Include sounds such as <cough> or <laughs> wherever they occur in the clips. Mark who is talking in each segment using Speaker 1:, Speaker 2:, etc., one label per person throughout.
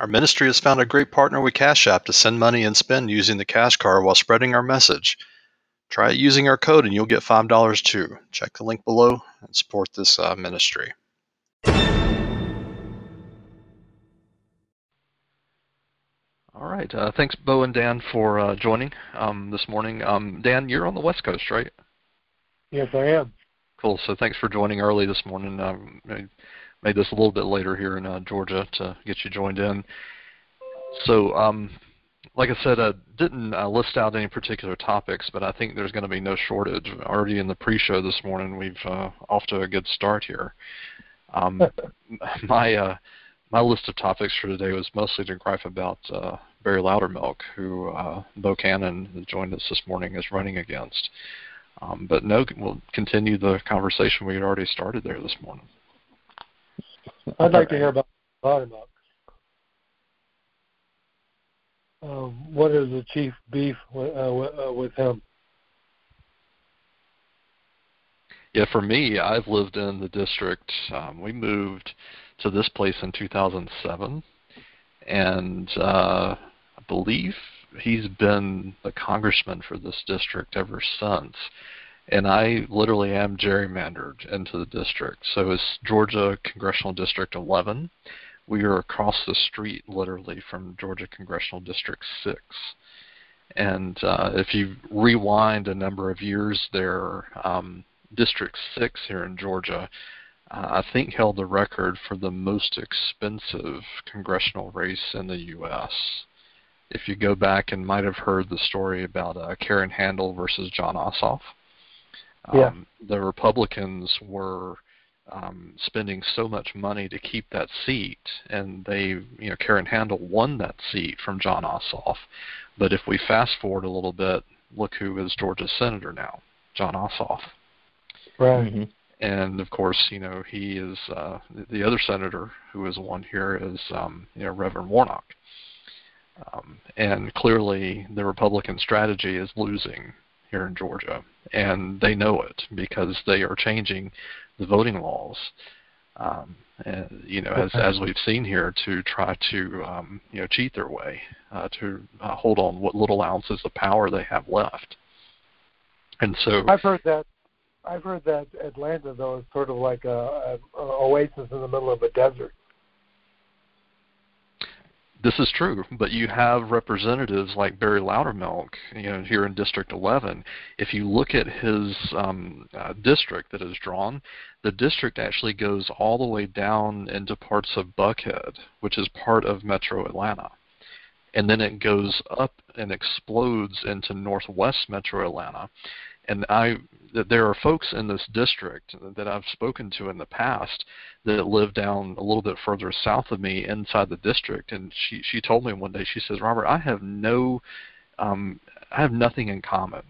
Speaker 1: Our ministry has found a great partner with Cash App to send money and spend using the Cash Card while spreading our message. Try it using our code and you'll get $5 too. Check the link below and support this uh, ministry. All right. Uh, thanks, Bo and Dan, for uh, joining um, this morning. Um, Dan, you're on the West Coast, right?
Speaker 2: Yes, I am.
Speaker 1: Cool. So thanks for joining early this morning. Um, I made this a little bit later here in uh, Georgia to get you joined in. So, um, like I said, I didn't uh, list out any particular topics, but I think there's going to be no shortage. Already in the pre-show this morning, we've uh, off to a good start here. Um, <laughs> my uh, my list of topics for today was mostly to gripe about uh, Barry Loudermilk, who uh, Bo Cannon joined us this morning is running against. Um, but no, we'll continue the conversation we had already started there this morning.
Speaker 2: I'd like to hear about Loudermilk. Um, what is the chief beef with, uh, uh, with him?
Speaker 1: Yeah, for me, I've lived in the district. Um, we moved to this place in 2007, and uh, I believe he's been the congressman for this district ever since. And I literally am gerrymandered into the district. So it's Georgia Congressional District 11. We are across the street, literally, from Georgia Congressional District 6. And uh, if you rewind a number of years there, um, District 6 here in Georgia, uh, I think held the record for the most expensive congressional race in the U.S if you go back and might have heard the story about uh, Karen Handel versus Jon Ossoff.
Speaker 2: Um.
Speaker 1: The Republicans were um, spending so much money to keep that seat, and they, you know, Karen Handel won that seat from Jon Ossoff. But if we fast forward a little bit, look who is Georgia's senator now, Jon Ossoff.
Speaker 2: Right. Mm-hmm.
Speaker 1: And of course, you know, he is uh, the other senator who is one here is um, you know Reverend Warnock. Um, and clearly, the Republican strategy is losing here in Georgia, and they know it because they are changing the voting laws. Um, and, you know, as as we've seen here, to try to um, you know cheat their way uh, to uh, hold on what little ounces of power they have left. And so
Speaker 2: I've heard that I've heard that Atlanta though is sort of like a, a, a oasis in the middle of a desert.
Speaker 1: This is true, but you have representatives like Barry Loudermilk, you know, here in District 11. If you look at his um, uh, district that is drawn, the district actually goes all the way down into parts of Buckhead, which is part of Metro Atlanta, and then it goes up and explodes into Northwest Metro Atlanta. And I there are folks in this district that I've spoken to in the past that live down a little bit further south of me inside the district and she she told me one day she says Robert I have no um I have nothing in common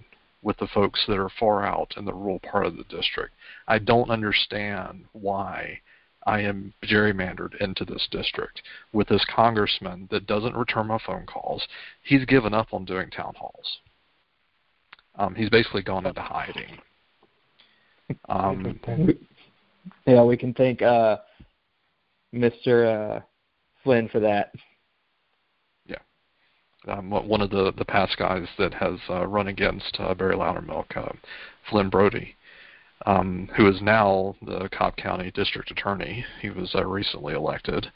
Speaker 1: with the folks that are far out in the rural part of the district. I don't understand why I am gerrymandered into this district with this congressman that doesn't return my phone calls. He's given up on doing town halls. Um, he's basically gone into hiding. Um,
Speaker 3: yeah, we can thank uh, Mr. Uh, Flynn for that.
Speaker 1: Yeah, um, one of the the past guys that has uh, run against uh, Barry Loudermilk, uh, Flynn Broady, um, who is now the Cobb County District Attorney. He was uh, recently elected.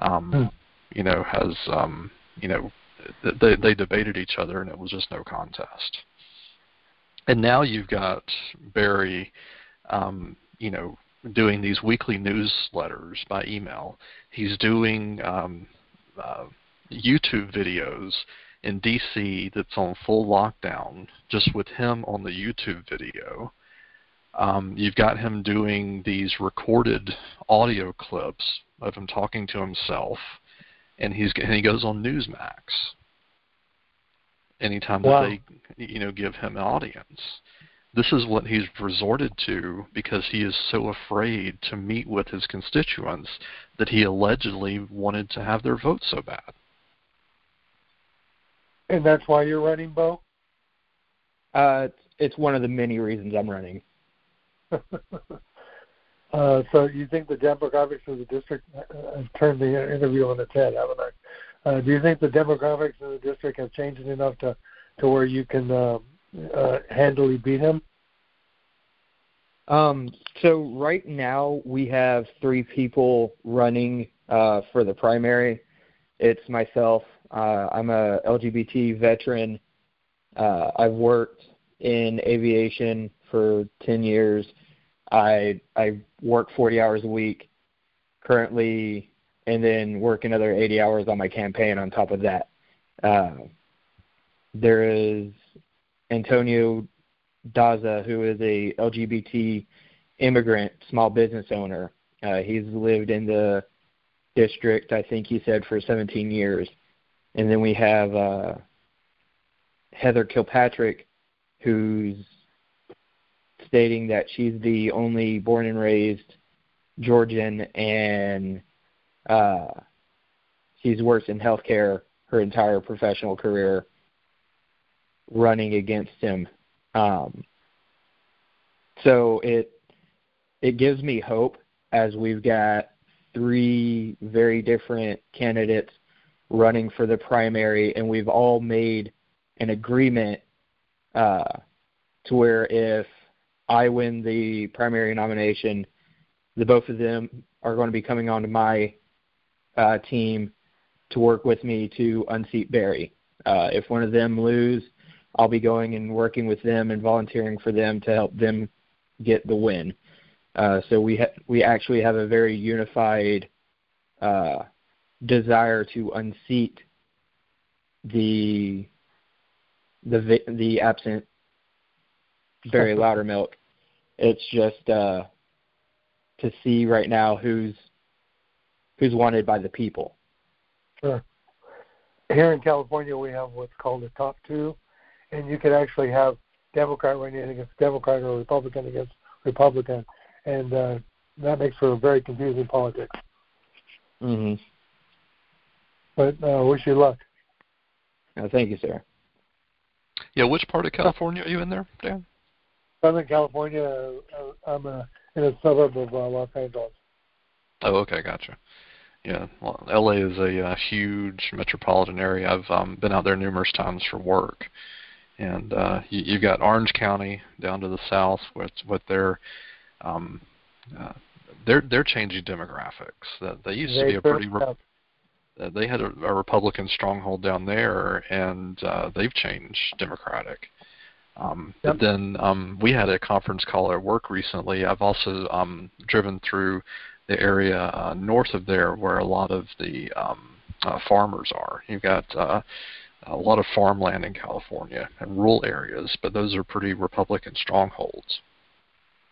Speaker 1: Um, hmm. You know, has um, you know they they debated each other and it was just no contest and now you've got Barry, um, you know, doing these weekly newsletters by email. He's doing um, uh, YouTube videos in DC that's on full lockdown, just with him on the YouTube video. Um, you've got him doing these recorded audio clips of him talking to himself, and he's and he goes on Newsmax anytime wow. that they you know give him an audience. This is what he's resorted to because he is so afraid to meet with his constituents that he allegedly wanted to have their vote so bad.
Speaker 2: And that's why you're running, Bo?
Speaker 3: Uh, it's one of the many reasons I'm running. <laughs>
Speaker 2: uh, so you think the demographics of the district uh, have turned the interview on its head, haven't they? Uh, do you think the demographics in the district have changed enough to to where you can uh, uh, handily beat him?
Speaker 3: Um, so right now we have three people running uh, for the primary. It's myself. Uh, I'm a LGBT veteran. Uh, I've worked in aviation for 10 years. I I work 40 hours a week currently, and then work another 80 hours on my campaign on top of that. Uh, there is Antonio Daza, who is a LGBT immigrant small business owner. Uh, he's lived in the district, I think he said, for 17 years. And then we have uh, Heather Kilpatrick, who's stating that she's the only born and raised Georgian and uh, she's worked in healthcare her entire professional career running against him. Um, so it it gives me hope as we've got three very different candidates running for the primary, and we've all made an agreement uh, to where if I win the primary nomination, the both of them are going to be coming onto my uh, team to work with me to unseat Barry. Uh, if one of them lose, I'll be going and working with them and volunteering for them to help them get the win. Uh, so we ha- we actually have a very unified uh, desire to unseat the the the absent Barry <laughs> Loudermilk. It's just uh, to see right now who's who's wanted by the people.
Speaker 2: Sure. Here in California, we have what's called a top two, and you could actually have Democrat running against Democrat or Republican against Republican, and uh, that makes for a very confusing politics.
Speaker 3: Mhm.
Speaker 2: But uh, wish you luck.
Speaker 3: Uh, thank you, sir.
Speaker 1: Yeah, which part of California are you in there, Dan?
Speaker 2: Southern California. Uh, I'm uh, in a suburb of uh, Los Angeles.
Speaker 1: Oh, okay, gotcha. Yeah, well, LA is a uh, huge metropolitan area. I've um, been out there numerous times for work, and uh, you, you've got Orange County down to the south with with their um, uh, they're they're changing demographics. That they used
Speaker 2: they
Speaker 1: to be a pretty
Speaker 2: re-
Speaker 1: uh, they had a, a Republican stronghold down there, and uh, they've changed Democratic. Um,
Speaker 2: yep.
Speaker 1: But then um, we had a conference call at work recently. I've also um, driven through the area uh, north of there where a lot of the um, uh, farmers are. You've got uh, a lot of farmland in California and rural areas, but those are pretty Republican strongholds.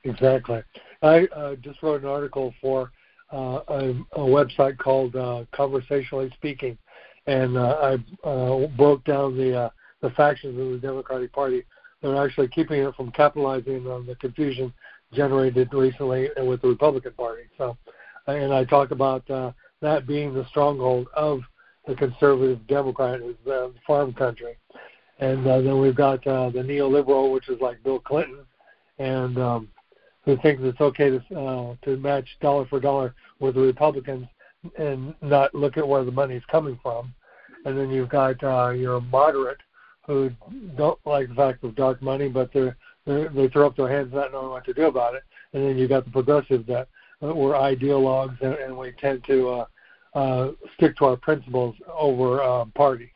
Speaker 2: Exactly. I uh, just wrote an article for uh, a, a website called uh, Conversationally Speaking, and uh, I uh, broke down the uh, the factions of the Democratic Party that are actually keeping it from capitalizing on the confusion generated recently with the Republican Party. So, and I talk about uh, that being the stronghold of the conservative Democrat is the farm country, and uh, then we've got uh, the neoliberal, which is like Bill Clinton, and um, who thinks it's okay to uh, to match dollar for dollar with the Republicans and not look at where the money's coming from. And then you've got uh, your moderate who don't like the fact of dark money, but they're, they're they throw up their hands not knowing what to do about it. And then you've got the progressives that uh, we're ideologues and, and we tend to uh, uh, stick to our principles over uh, party.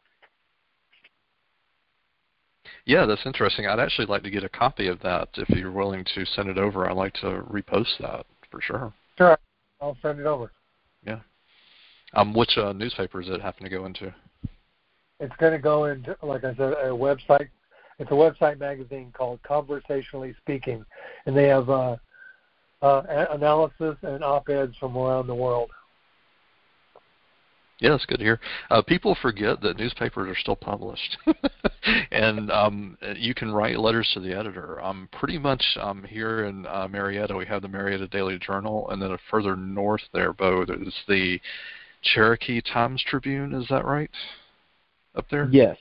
Speaker 1: Yeah, that's interesting. I'd actually like to get a copy of that if you're willing to send it over. I'd like to repost that for sure.
Speaker 2: Sure, I'll send it over.
Speaker 1: Yeah. Um, which uh, newspaper does it happen to go into?
Speaker 2: It's going to go into, like I said, a website. It's a website magazine called Conversationally Speaking, and they have uh, uh, analysis and op-eds from around the world.
Speaker 1: Yeah, that's good to hear. Uh, people forget that newspapers are still published, <laughs> and um, you can write letters to the editor. Um, pretty much um, here in uh, Marietta, we have the Marietta Daily Journal, and then a further north there, Bo, there's the Cherokee Times Tribune. Is that right? Up there?
Speaker 3: Yes.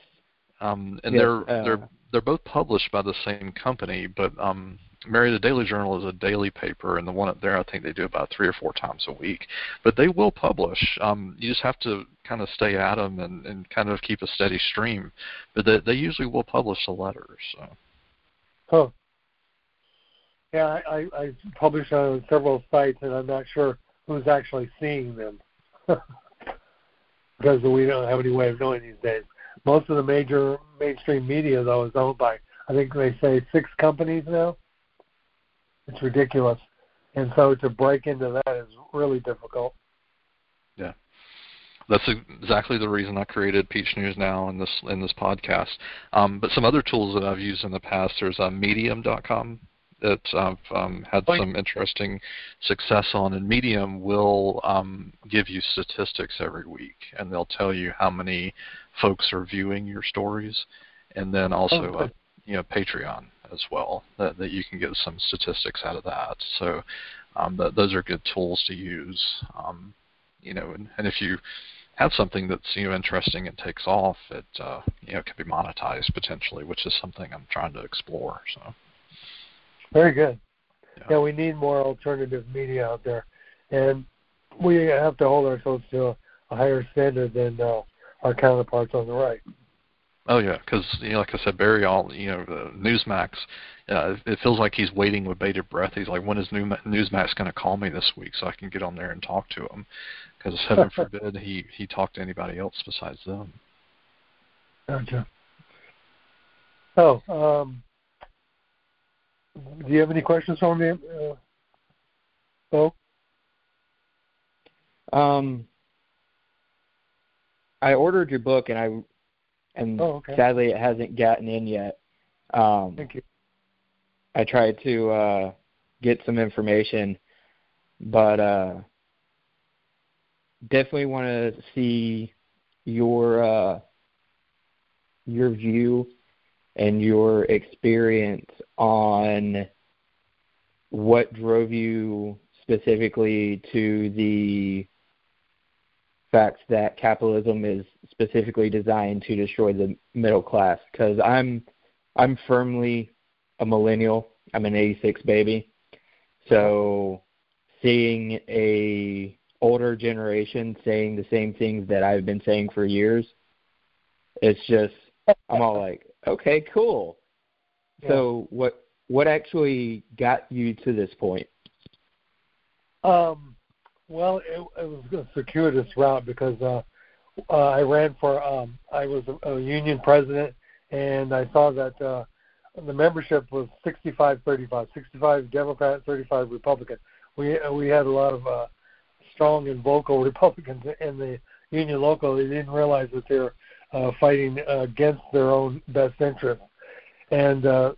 Speaker 1: Um, and
Speaker 3: yes,
Speaker 1: they're
Speaker 3: uh,
Speaker 1: they're they're both published by the same company, but um, Marietta Daily Journal is a daily paper, and the one up there, I think they do about three or four times a week. But they will publish. Um, you just have to kind of stay at them and, and kind of keep a steady stream. But they, they usually will publish the letters. So.
Speaker 2: Oh. Yeah, I, I publish on several sites, and I'm not sure who's actually seeing them <laughs> because we don't have any way of knowing these days. Most of the major mainstream media, though, is owned by I think they say six companies now. It's ridiculous, and so to break into that is really difficult.
Speaker 1: Yeah, that's exactly the reason I created Peach News Now in this in this podcast. Um, but some other tools that I've used in the past, there's uh, Medium.com that I've um, had some interesting success on. And Medium will um, give you statistics every week, and they'll tell you how many folks are viewing your stories, and then also
Speaker 2: oh,
Speaker 1: uh, you know Patreon as well that, that you can get some statistics out of that. So um, that, those are good tools to use. Um, you know, and, and if you have something that's you know interesting and takes off, it uh, you know can be monetized potentially, which is something I'm trying to explore. So.
Speaker 2: Very good. Yeah. yeah, we need more alternative media out there, and we have to hold ourselves to a, a higher standard than uh, our counterparts on the right.
Speaker 1: Oh yeah, because you know, like I said, Barry, all you know, uh, Newsmax, uh, it feels like he's waiting with bated breath. He's like, when is New- Newsmax going to call me this week so I can get on there and talk to him? Because <laughs> heaven forbid he he talk to anybody else besides them.
Speaker 2: Gotcha. Oh, um, do you have any questions for me, uh, Bo?
Speaker 3: Um, I ordered your book and I and
Speaker 2: oh, okay.
Speaker 3: sadly it hasn't gotten in yet. Um,
Speaker 2: Thank you.
Speaker 3: I tried to uh, get some information, but uh, definitely want to see your uh, your view and your experience on what drove you specifically to the fact that capitalism is specifically designed to destroy the middle class because I'm I'm firmly a millennial. I'm an 86 baby. So seeing a older generation saying the same things that I've been saying for years, it's just I'm all like, okay, cool. Yeah. So what what actually got you to this point?
Speaker 2: Um, well, it, it was a circuitous route because uh, uh, I ran for um, I was a, a union president, and I saw that uh, the membership was 65-35, 65 Democrat, 35 Republican. We we had a lot of uh, strong and vocal <laughs> Republicans in the union local. They didn't realize that they were uh, fighting against their own best interests. And uh,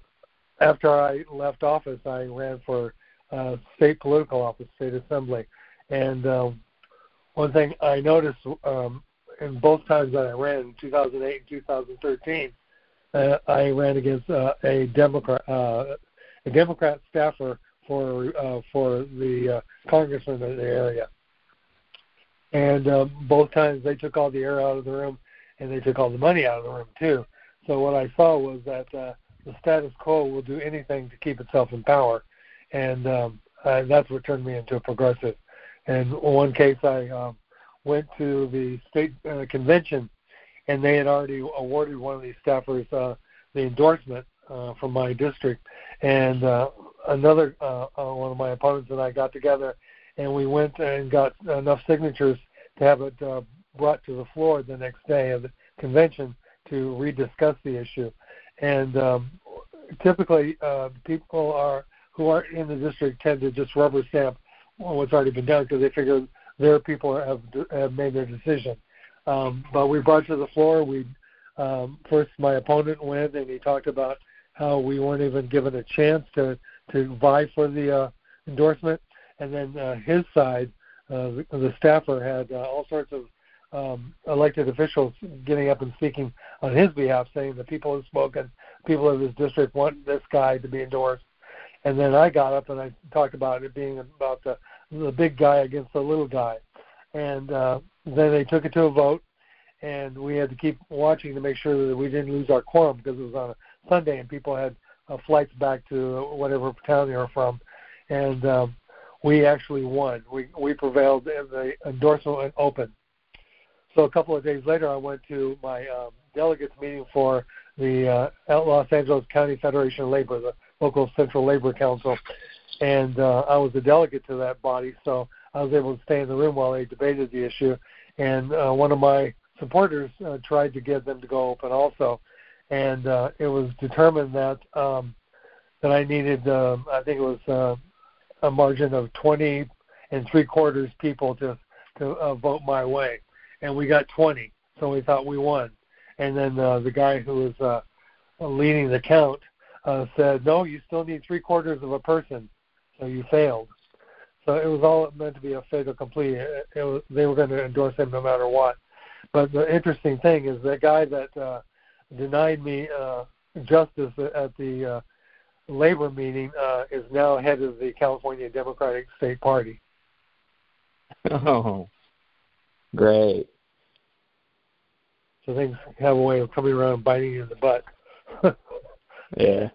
Speaker 2: after I left office, I ran for uh, state political office, state assembly. And uh, one thing I noticed um, in both times that I ran in 2008 and 2013, uh, I ran against uh, a Democrat, uh, a Democrat staffer for uh, for the uh, congressman in the area. And uh, both times they took all the air out of the room and they took all the money out of the room too. So what I saw was that uh, the status quo will do anything to keep itself in power, and um, uh, that's what turned me into a progressive. And one case, I um, went to the state uh, convention, and they had already awarded one of these staffers uh, the endorsement uh, from my district, and uh, another uh, uh, one of my opponents and I got together, and we went and got enough signatures to have it uh, brought to the floor the next day of the convention to rediscuss the issue. And um, typically, uh, people are who aren't in the district tend to just rubber stamp what's already been done because they figure their people have have made their decision. Um, but we brought to the floor. We um, first my opponent went and he talked about how we weren't even given a chance to to vie for the uh, endorsement, and then uh, his side, uh, the, the staffer had uh, all sorts of um, elected officials getting up and speaking on his behalf, saying the people have spoken, people of his district want this guy to be endorsed. And then I got up and I talked about it being about the the big guy against the little guy, and uh, then they took it to a vote, and we had to keep watching to make sure that we didn't lose our quorum because it was on a Sunday and people had uh, flights back to whatever town they were from, and um, we actually won. We we prevailed, and the endorsement open. So a couple of days later, I went to my um, delegates meeting for the uh, Los Angeles County Federation of Labor, the local Central Labor Council, and uh, I was a delegate to that body, so I was able to stay in the room while they debated the issue. And uh, one of my supporters uh, tried to get them to go open also, and uh, it was determined that um, that I needed, um, I think it was uh, a margin of 20 and three quarters people to to uh, vote my way, and we got 20, so we thought we won. And then uh, the guy who was uh, leading the count uh, said, "No, you still need three quarters of a person, so you failed." So it was all meant to be a fait accompli. It, it was, they were going to endorse him no matter what. But the interesting thing is the guy that uh, denied me uh, justice at the uh, labor meeting uh, is now head of the California Democratic State Party. <laughs>
Speaker 3: Oh, great.
Speaker 2: So things have a way of coming around and biting you in the butt. <laughs>
Speaker 3: yeah.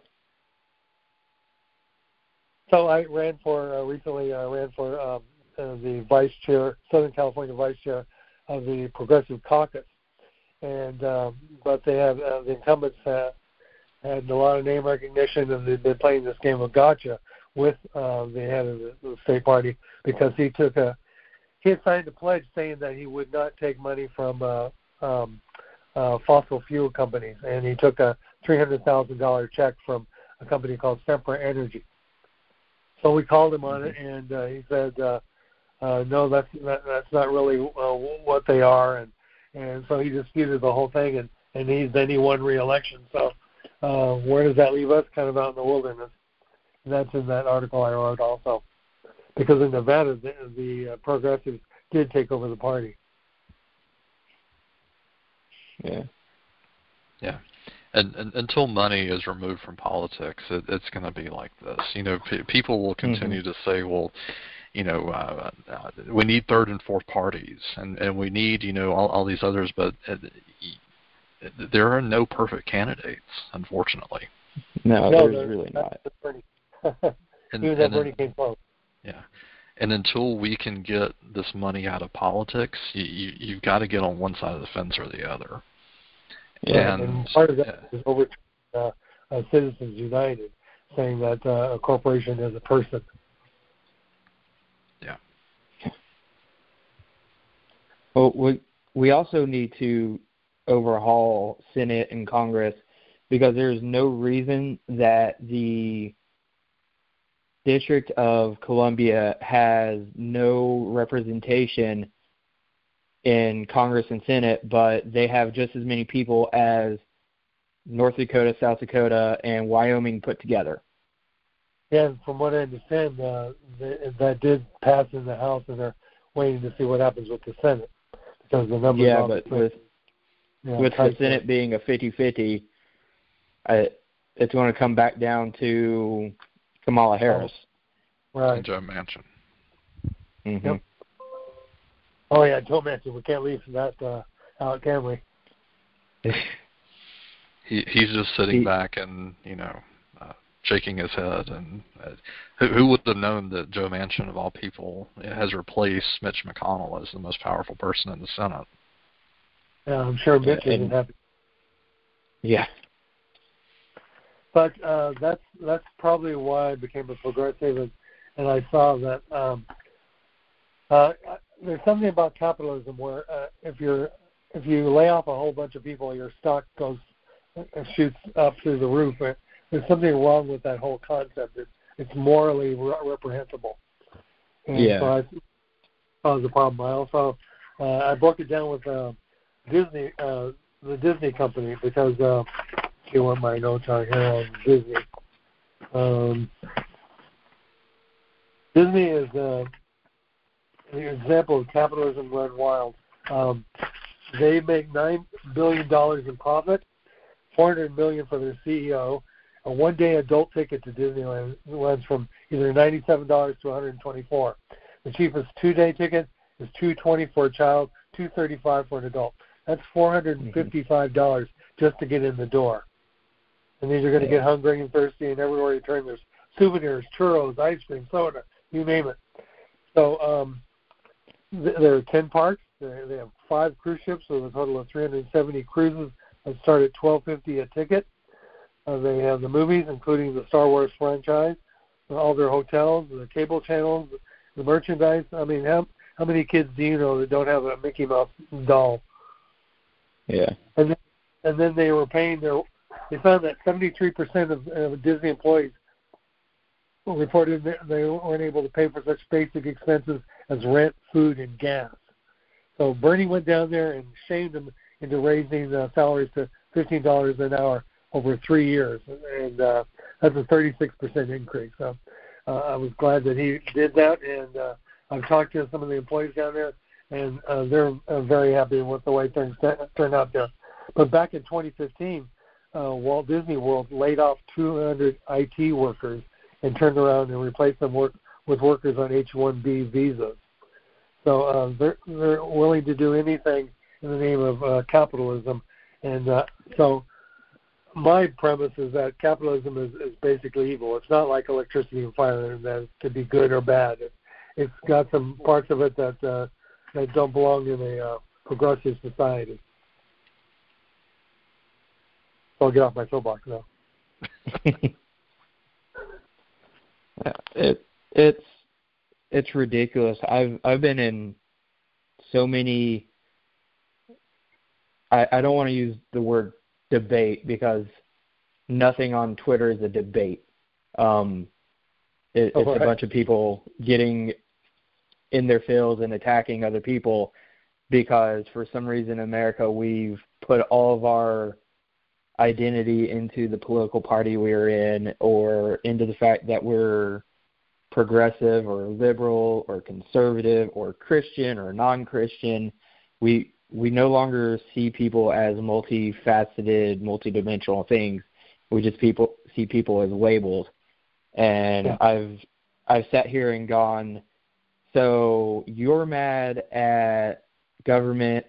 Speaker 2: So I ran for uh, recently. I ran for um, uh, the vice chair, Southern California vice chair of the Progressive Caucus, and um, but they have uh, the incumbents uh, had a lot of name recognition, and they've been playing this game of gotcha with uh, the head of the, the state party because he took a he had signed a pledge saying that he would not take money from uh, um, uh, fossil fuel companies, and he took a three hundred thousand dollar check from a company called Sempra Energy. So we called him on it, and uh, he said, uh, uh, "No, that's that, that's not really uh, what they are," and and so he disputed the whole thing, and and he then he won re-election. So uh, where does that leave us? Kind of out in the wilderness. And that's in that article I wrote also, because in Nevada the, the uh, progressives did take over the party.
Speaker 3: Yeah.
Speaker 1: Yeah. And, and until money is removed from politics, it, it's going to be like this. You know, p- people will continue mm-hmm. to say, "Well, you know, uh, uh, we need third and fourth parties, and and we need you know all, all these others," but uh, there are no perfect candidates, unfortunately.
Speaker 3: No, no there's really not. <laughs>
Speaker 1: and, and Bernie came close. Yeah, and until we can get this money out of politics, you, you you've got to get on one side of the fence or the other.
Speaker 2: Yeah, and, and part of that is over uh, uh, Citizens United, saying that uh, a corporation is a person.
Speaker 1: Yeah.
Speaker 3: Well, we we also need to overhaul Senate and Congress because there's no reason that the District of Columbia has no representation in Congress and Senate, but they have just as many people as North Dakota, South Dakota, and Wyoming put together.
Speaker 2: Yeah, from what I understand, uh, they, that did pass in the House, and they're waiting to see what happens with the Senate because the numbers.
Speaker 3: Yeah, but with yeah, with the Senate being a 50-50, I, it's going to come back down to Kamala Harris.
Speaker 2: Oh, right.
Speaker 1: And Joe Manchin.
Speaker 3: Mm-hmm. Yep.
Speaker 2: Oh yeah, Joe Manchin. We can't leave that uh, out, can we? <laughs>
Speaker 1: he he's just sitting he, back and you know uh, shaking his head. And uh, who, who would have known that Joe Manchin, of all people, has replaced Mitch McConnell as the most powerful person in the Senate?
Speaker 2: Yeah, I'm sure Mitch yeah, isn't happy.
Speaker 3: Yeah.
Speaker 2: But uh, that's that's probably why I became a progressive, and, and I saw that um, uh, there's something about capitalism where uh, if you're if you lay off a whole bunch of people, your stock goes uh, shoots up through the roof. There's something wrong with that whole concept. It's it's morally re- reprehensible. And
Speaker 3: yeah.
Speaker 2: So I saw the problem. I also uh, I broke it down with uh, Disney, uh, the Disney company, because uh, see what my notes are here on Disney. Um, Disney is uh, an example of capitalism run wild. Um, they make nine billion dollars in profit, four hundred million for their CEO. A one-day adult ticket to Disneyland runs from either ninety-seven dollars to one hundred twenty-four. The cheapest two-day ticket is two twenty for a child, two thirty-five for an adult. That's four hundred and fifty-five dollars just to get in the door. And these are going to get hungry and thirsty, and everywhere you turn, there's souvenirs, churros, ice cream, soda, you name it. So um, th- there are 10 parks. They, they have five cruise ships, so a total of 370 cruises that start at 12.50 a ticket. Uh, they have the movies, including the Star Wars franchise, all their hotels, the cable channels, the merchandise. I mean, how how many kids do you know that don't have a Mickey Mouse doll?
Speaker 3: Yeah.
Speaker 2: And then, and then they were paying their. They found that 73% of, of Disney employees reported they weren't able to pay for such basic expenses as rent, food, and gas. So Bernie went down there and shamed them into raising uh, salaries to $15 an hour over three years, and uh, that's a 36% increase. So uh, I was glad that he did that, and uh, I've talked to some of the employees down there, and uh, they're uh, very happy with the way things turned out there. But back in 2015, uh, Walt Disney World laid off 200 IT workers and turned around and replaced them work, with workers on H-1B visas. So uh, they're they're willing to do anything in the name of uh, capitalism, and uh, so my premise is that capitalism is, is basically evil. It's not like electricity and fire that could be good or bad. It, it's got some parts of it that uh, that don't belong in a uh, progressive society. So I'll get off my soapbox now. <laughs>
Speaker 3: it it's it's ridiculous. I've I've been in so many. I I don't want to use the word debate because nothing on Twitter is a debate. Um, it, it's a bunch of people getting in their fields and attacking other people because for some reason in America we've put all of our identity into the political party we're in or into the fact that we're progressive or liberal or conservative or Christian or non-Christian. We we no longer see people as multifaceted, multidimensional things. We just people see people as labels. And yeah. I've I've sat here and gone, so you're mad at government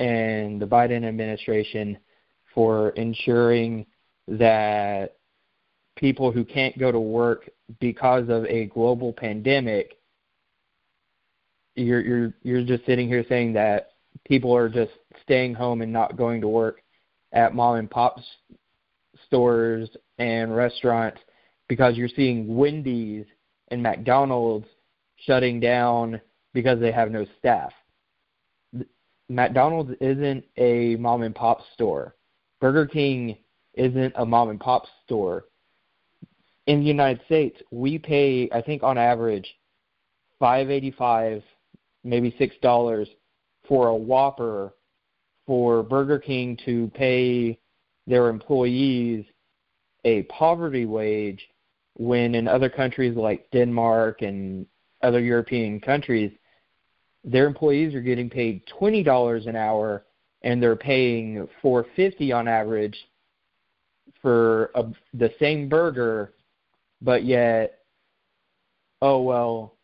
Speaker 3: and the Biden administration for ensuring that people who can't go to work because of a global pandemic you're you're you're just sitting here saying that people are just staying home and not going to work at mom and pop stores and restaurants because you're seeing Wendy's and McDonald's shutting down because they have no staff. McDonald's isn't a mom and pop store. Burger King isn't a mom and pop store. In the United States, we pay I think on average 5.85 maybe $6 for a Whopper for Burger King to pay their employees a poverty wage when in other countries like Denmark and other European countries, their employees are getting paid twenty dollars an hour and they're paying four fifty on average for a, the same burger, but yet, oh well,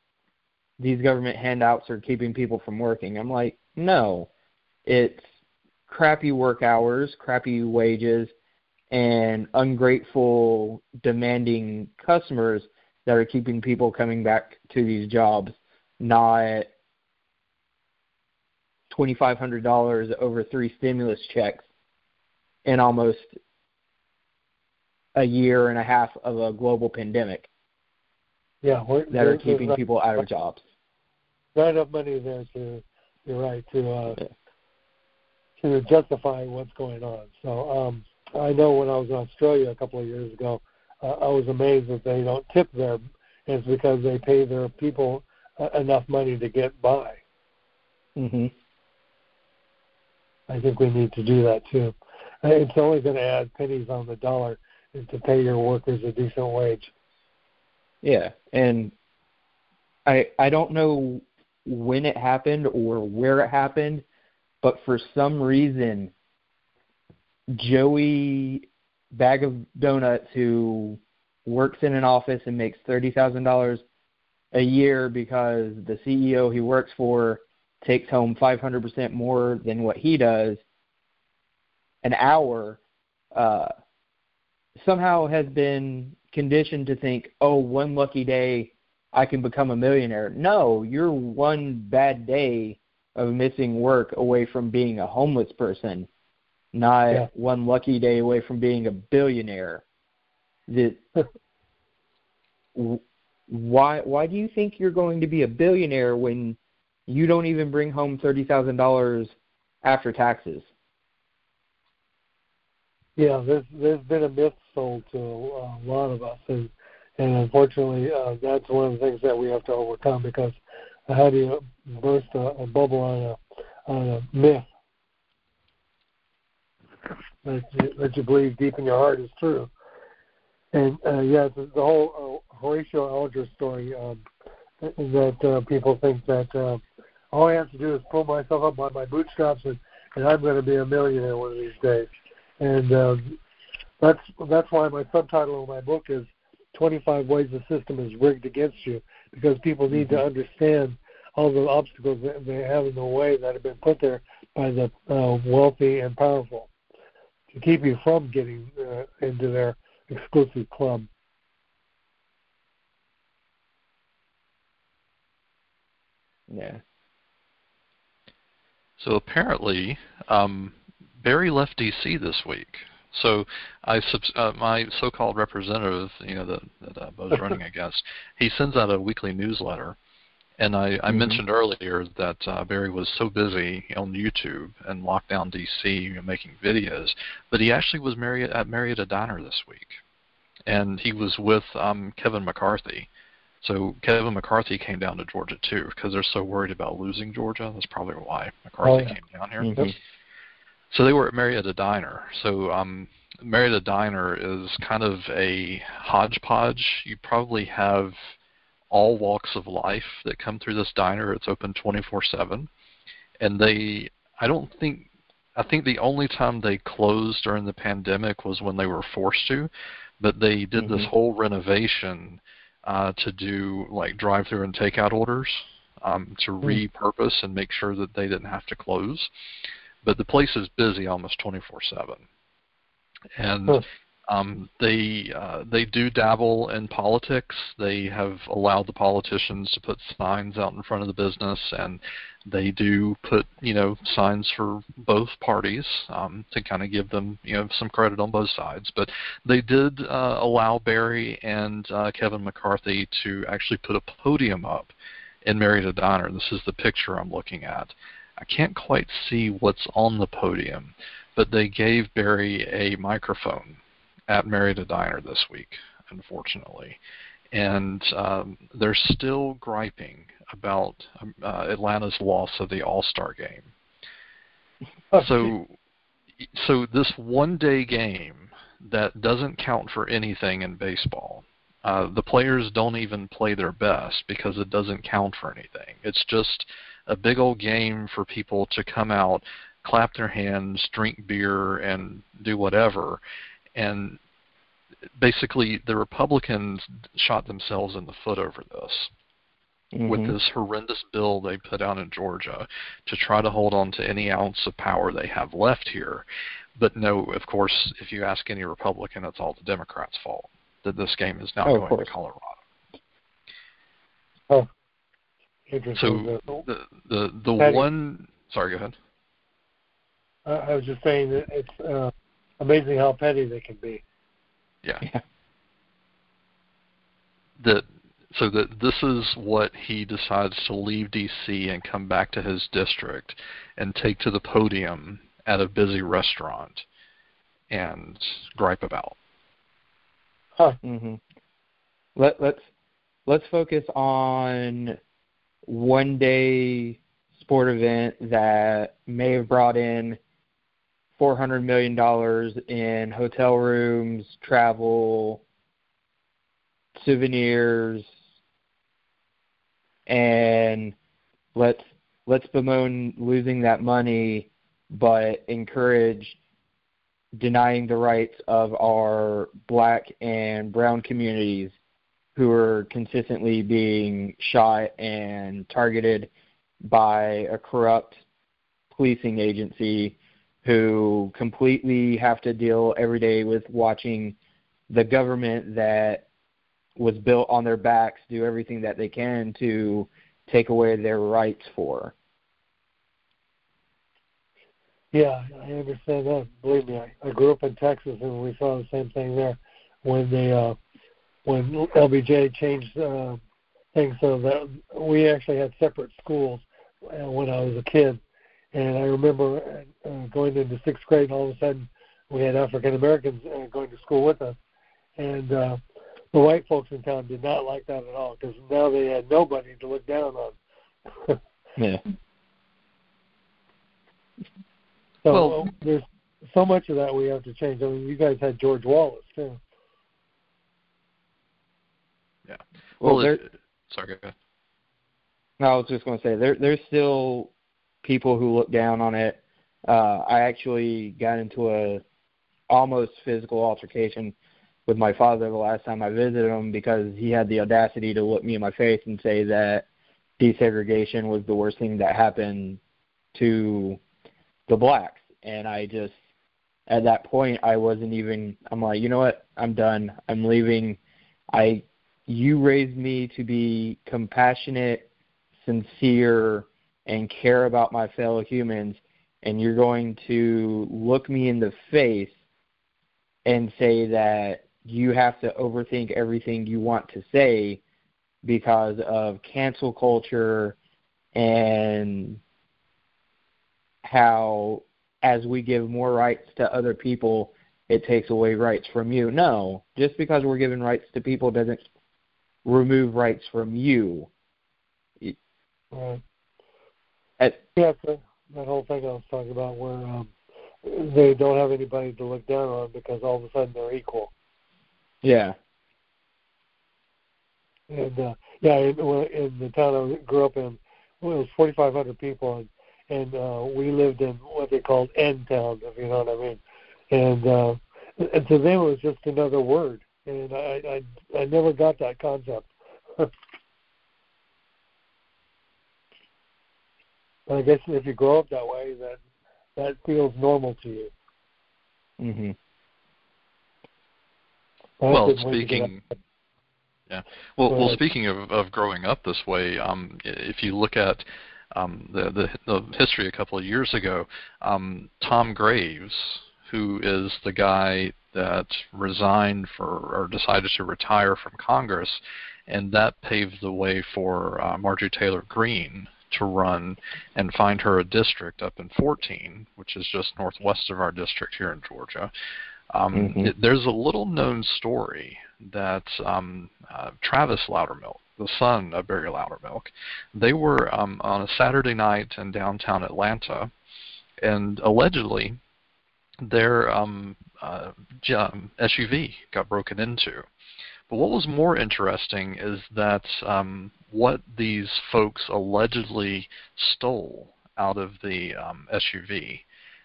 Speaker 3: these government handouts are keeping people from working. I'm like, no, it's crappy work hours, crappy wages, and ungrateful, demanding customers that are keeping people coming back to these jobs, not $2,500 over three stimulus checks in almost a year and a half of a global pandemic.
Speaker 2: Yeah,
Speaker 3: that are keeping people out of jobs.
Speaker 2: Not enough money there to you're right to uh, yeah. to justify what's going on. So um, I know when I was in Australia a couple of years ago, uh, I was amazed that they don't tip there. It's because they pay their people uh, enough money to get by.
Speaker 3: hmm
Speaker 2: I think we need to do that too. Uh, it's only going to add pennies on the dollar to pay your workers a decent wage.
Speaker 3: Yeah, and I I don't know when it happened or where it happened, but for some reason, Joey Bag of Donuts, who works in an office and makes thirty thousand dollars a year because the CEO he works for takes home five hundred percent more than what he does an hour. Uh, somehow has been conditioned to think, oh, one lucky day I can become a millionaire. No, you're one bad day of missing work away from being a homeless person, not yeah. one lucky day away from being a billionaire. That <laughs> why why do you think you're going to be a billionaire when you don't even bring home thirty thousand dollars after taxes?
Speaker 2: Yeah, there's there's been a myth sold to a lot of us, and and unfortunately, uh, that's one of the things that we have to overcome because how do you burst a, a bubble on a on a myth that you, that you believe deep in your heart is true? And uh, yeah, the, the whole uh, Horatio Alger story um, that uh, people think that uh, all I have to do is pull myself up by my bootstraps and, and I'm going to be a millionaire one of these days. And um, that's that's why my subtitle of my book is 25 ways the system is rigged against you because people need to mm-hmm. understand all the obstacles that they have in the way that have been put there by the uh, wealthy and powerful to keep you from getting uh, into their exclusive club.
Speaker 3: Yeah.
Speaker 1: So apparently, um, Barry left D.C. this week. So I uh, my so-called representative, you know, that, that uh, Bo's <laughs> running against, he sends out a weekly newsletter, and I, I mm-hmm. mentioned earlier that uh, Barry was so busy on YouTube and lockdown DC you know, making videos, but he actually was married at Marietta Diner this week, and he was with um, Kevin McCarthy. So Kevin McCarthy came down to Georgia too because they're so worried about losing Georgia. That's probably why McCarthy oh, yeah. came down here. Mm-hmm. So they were at Marietta Diner. So um, Marietta Diner is kind of a hodgepodge. You probably have all walks of life that come through this diner. It's open 24/7, and they. I don't think. I think the only time they closed during the pandemic was when they were forced to, but they did mm-hmm. this whole renovation uh, to do like drive-through and takeout orders um, to mm-hmm. repurpose and make sure that they didn't have to close. But the place is busy almost 24/7, and um, they uh, they do dabble in politics. They have allowed the politicians to put signs out in front of the business, and they do put you know signs for both parties um, to kind of give them you know some credit on both sides. But they did uh, allow Barry and uh, Kevin McCarthy to actually put a podium up in Marietta Diner. This is the picture I'm looking at. I can't quite see what's on the podium, but they gave Barry a microphone at Marietta Diner this week, unfortunately. And um, they're still griping about um, uh, Atlanta's loss of the All Star game. so, so this one-day game that doesn't count for anything in baseball. Uh, the players don't even play their best because it doesn't count for anything. It's just a big old game for people to come out, clap their hands, drink beer, and do whatever. And basically, the Republicans shot themselves in the foot over this. Mm-hmm. With this horrendous bill they put out in Georgia to try to hold on to any ounce of power they have left here. But no, of course, if you ask any Republican, it's all the Democrats' fault that this game is now oh, going to Colorado.
Speaker 2: Oh, interesting.
Speaker 1: so the the the one. Sorry, go ahead.
Speaker 2: I was just saying that it's uh, amazing how petty they can be.
Speaker 1: Yeah. yeah. That so that this is what he decides to leave DC and come back to his district and take to the podium at a busy restaurant and gripe about.
Speaker 3: Huh. Mm-hmm. Let let's let's focus on one day sport event that may have brought in four hundred million dollars in hotel rooms, travel, souvenirs, and let's let's bemoan losing that money, but encourage denying the rights of our black and brown communities who are consistently being shot and targeted by a corrupt policing agency who completely have to deal every day with watching the government that was built on their backs do everything that they can to take away their rights for.
Speaker 2: Yeah, I understand that. Believe me, I, I grew up in Texas and we saw the same thing there when they uh when LBJ changed uh things so that we actually had separate schools uh, when I was a kid. And I remember uh, going into sixth grade, and all of a sudden we had African Americans uh, going to school with us, and uh, the white folks in town did not like that at all because now they had nobody to look down on. <laughs>
Speaker 3: yeah.
Speaker 2: So well, there's so much of that we have to change. I mean, you guys had George Wallace too.
Speaker 1: Yeah. Well, well there, sorry. Go ahead.
Speaker 3: No, I was just going to say there there's still people who look down on it. Uh, I actually got into a almost physical altercation with my father the last time I visited him because he had the audacity to look me in my face and say that desegregation was the worst thing that happened to the blacks. And I just at that point I wasn't even I'm like, you know what? I'm done. I'm leaving. I you raised me to be compassionate, sincere, and care about my fellow humans, and you're going to look me in the face and say that you have to overthink everything you want to say because of cancel culture and how as we give more rights to other people it takes away rights from you. No, just because we're giving rights to people doesn't remove rights from you.
Speaker 2: Right. At, yeah, that whole thing I was talking about where um, they don't have anybody to look down on because all of a sudden they're equal.
Speaker 3: Yeah.
Speaker 2: And uh, yeah, in, in the town I grew up in, well, it was 4,500 people, and and uh, we lived in what they called N town, if you know what I mean. And uh, and to them it was just another word, and I I, I never got that concept. <laughs> I guess if you grow up that way, that that feels normal to you.
Speaker 3: Mhm.
Speaker 1: Well, speaking. Yeah. Well, well, speaking of, of growing up this way, um, if you look at um, the, the, the history a couple of years ago, um, Tom Graves, who is the guy that resigned for or decided to retire from Congress, and that paved the way for uh, Marjorie Taylor Greene to run and find her a district up in 14, which is just northwest of our district here in Georgia. Um, mm-hmm. it, there's a little known story that um, uh, Travis Loudermilk, the son of Barry Loudermilk, they were um, on a Saturday night in downtown Atlanta, and allegedly their um, uh, SUV um, got broken into. But what was more interesting is that um, what these folks allegedly stole out of the um, SUV.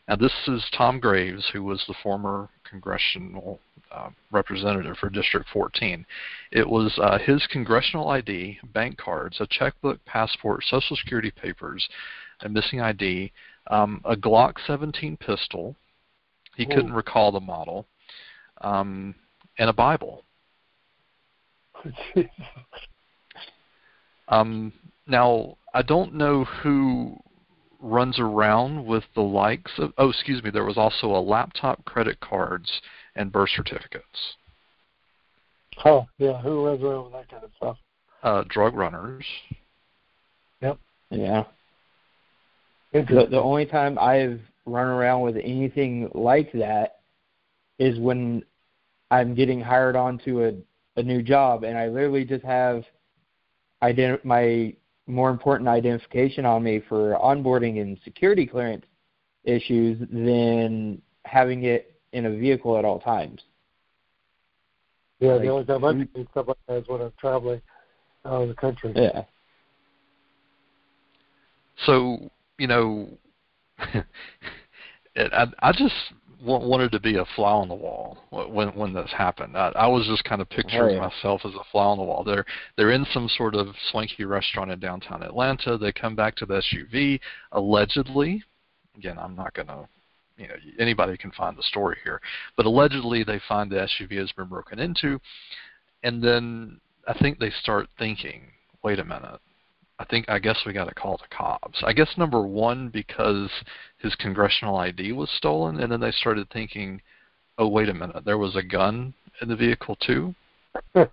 Speaker 1: Now, this is Tom Graves, who was the former congressional uh, representative for District 14. It was uh, his congressional ID, bank cards, a checkbook, passport, Social Security papers, a missing ID, um, a Glock 17 pistol. He Ooh. couldn't recall the model, um, and a Bible. <laughs> Um, now, I don't know who runs around with the likes of. Oh, excuse me. There was also a laptop, credit cards, and birth certificates.
Speaker 2: Oh, yeah. Who runs around with that kind of stuff?
Speaker 1: Uh, drug runners.
Speaker 2: Yep.
Speaker 3: Yeah. The, the only time I've run around with anything like that is when I'm getting hired onto a a new job, and I literally just have ident- my more important identification on me for onboarding and security clearance issues than having it in a vehicle at all times.
Speaker 2: Yeah, like, the only time I do stuff like that is when I'm traveling out of the country.
Speaker 3: Yeah.
Speaker 1: So you know, <laughs> I I just wanted to be a fly on the wall when when this happened. I, I was just kind of picturing oh, yeah. myself as a fly on the wall. They're they're in some sort of swanky restaurant in downtown Atlanta. They come back to the SUV allegedly. Again, I'm not going to you know anybody can find the story here. But allegedly, they find the SUV has been broken into, and then I think they start thinking, wait a minute. I think I guess we got to call the cops. I guess number one because his congressional ID was stolen, and then they started thinking, oh wait a minute, there was a gun in the vehicle too. <laughs>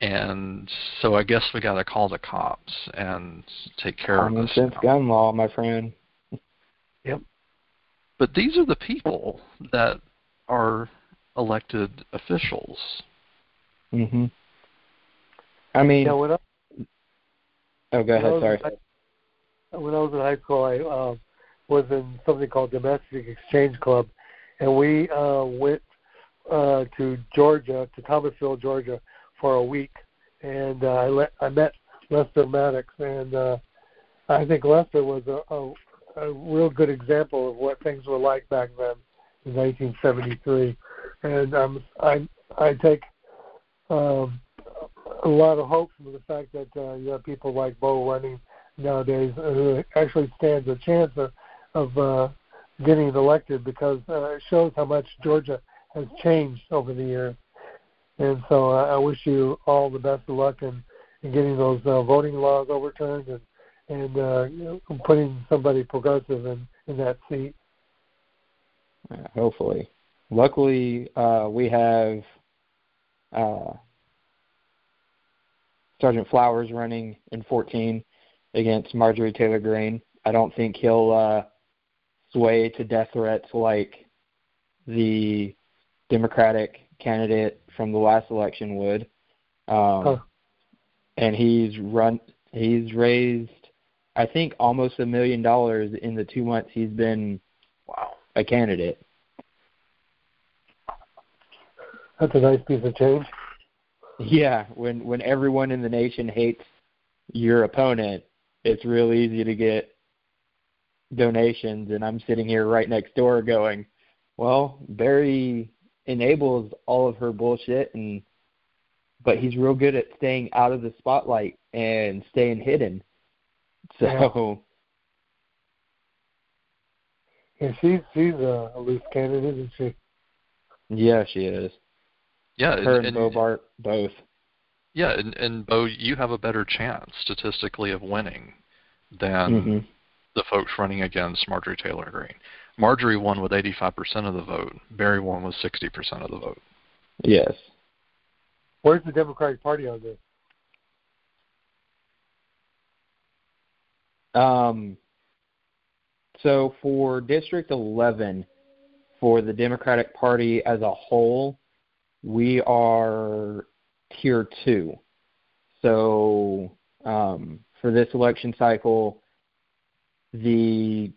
Speaker 1: and so I guess we got to call the cops and take care
Speaker 3: Common
Speaker 1: of this.
Speaker 3: Common sense gun law, my friend.
Speaker 2: Yep.
Speaker 1: But these are the people that are elected officials.
Speaker 3: Mhm. I mean,
Speaker 2: yeah, when I,
Speaker 3: oh, go ahead. Sorry.
Speaker 2: when I was in high school, I uh, was in something called Domestic Exchange Club, and we uh, went uh, to Georgia, to Thomasville, Georgia, for a week, and uh, I, let, I met Lester Maddox, and uh, I think Lester was a, a, a real good example of what things were like back then in 1973, and um, I I take um, a lot of hope from the fact that uh, you have people like Bo running nowadays who actually stands a chance of, of uh, getting elected because uh, it shows how much Georgia has changed over the years. And so uh, I wish you all the best of luck in, in getting those uh, voting laws overturned and and uh, you know, putting somebody progressive in in that seat.
Speaker 3: Yeah, hopefully. Luckily, uh, we have uh, Sergeant Flowers running in 14 against Marjorie Taylor Greene. I don't think he'll uh, sway to death threats like the Democratic candidate from the last election would. Um,
Speaker 2: Huh.
Speaker 3: And he's run. He's raised, I think, almost a million dollars in the two months he's been
Speaker 1: Wow.
Speaker 3: a candidate.
Speaker 2: That's a nice piece of change.
Speaker 3: Yeah, when when everyone in the nation hates your opponent, it's real easy to get donations and I'm sitting here right next door going, well, Barry enables all of her bullshit and but he's real good at staying out of the spotlight and staying hidden. So
Speaker 2: And <laughs> she's she's a, a loose candidate, isn't she?
Speaker 3: yeah, she is.
Speaker 1: Yeah,
Speaker 3: Her
Speaker 1: and,
Speaker 3: and
Speaker 1: and-
Speaker 3: Boebert both.
Speaker 1: yeah, and, and Bo, you have a better chance statistically of winning than
Speaker 3: Mhm.
Speaker 1: the folks running against Marjorie Taylor Greene. Marjorie won with 85% of the vote. Barry won with 60% of the vote.
Speaker 3: Yes.
Speaker 2: Where's the Democratic Party on this?
Speaker 3: Um, so for District 11, for the Democratic Party as a whole, we are tier two. So um, for this election cycle, the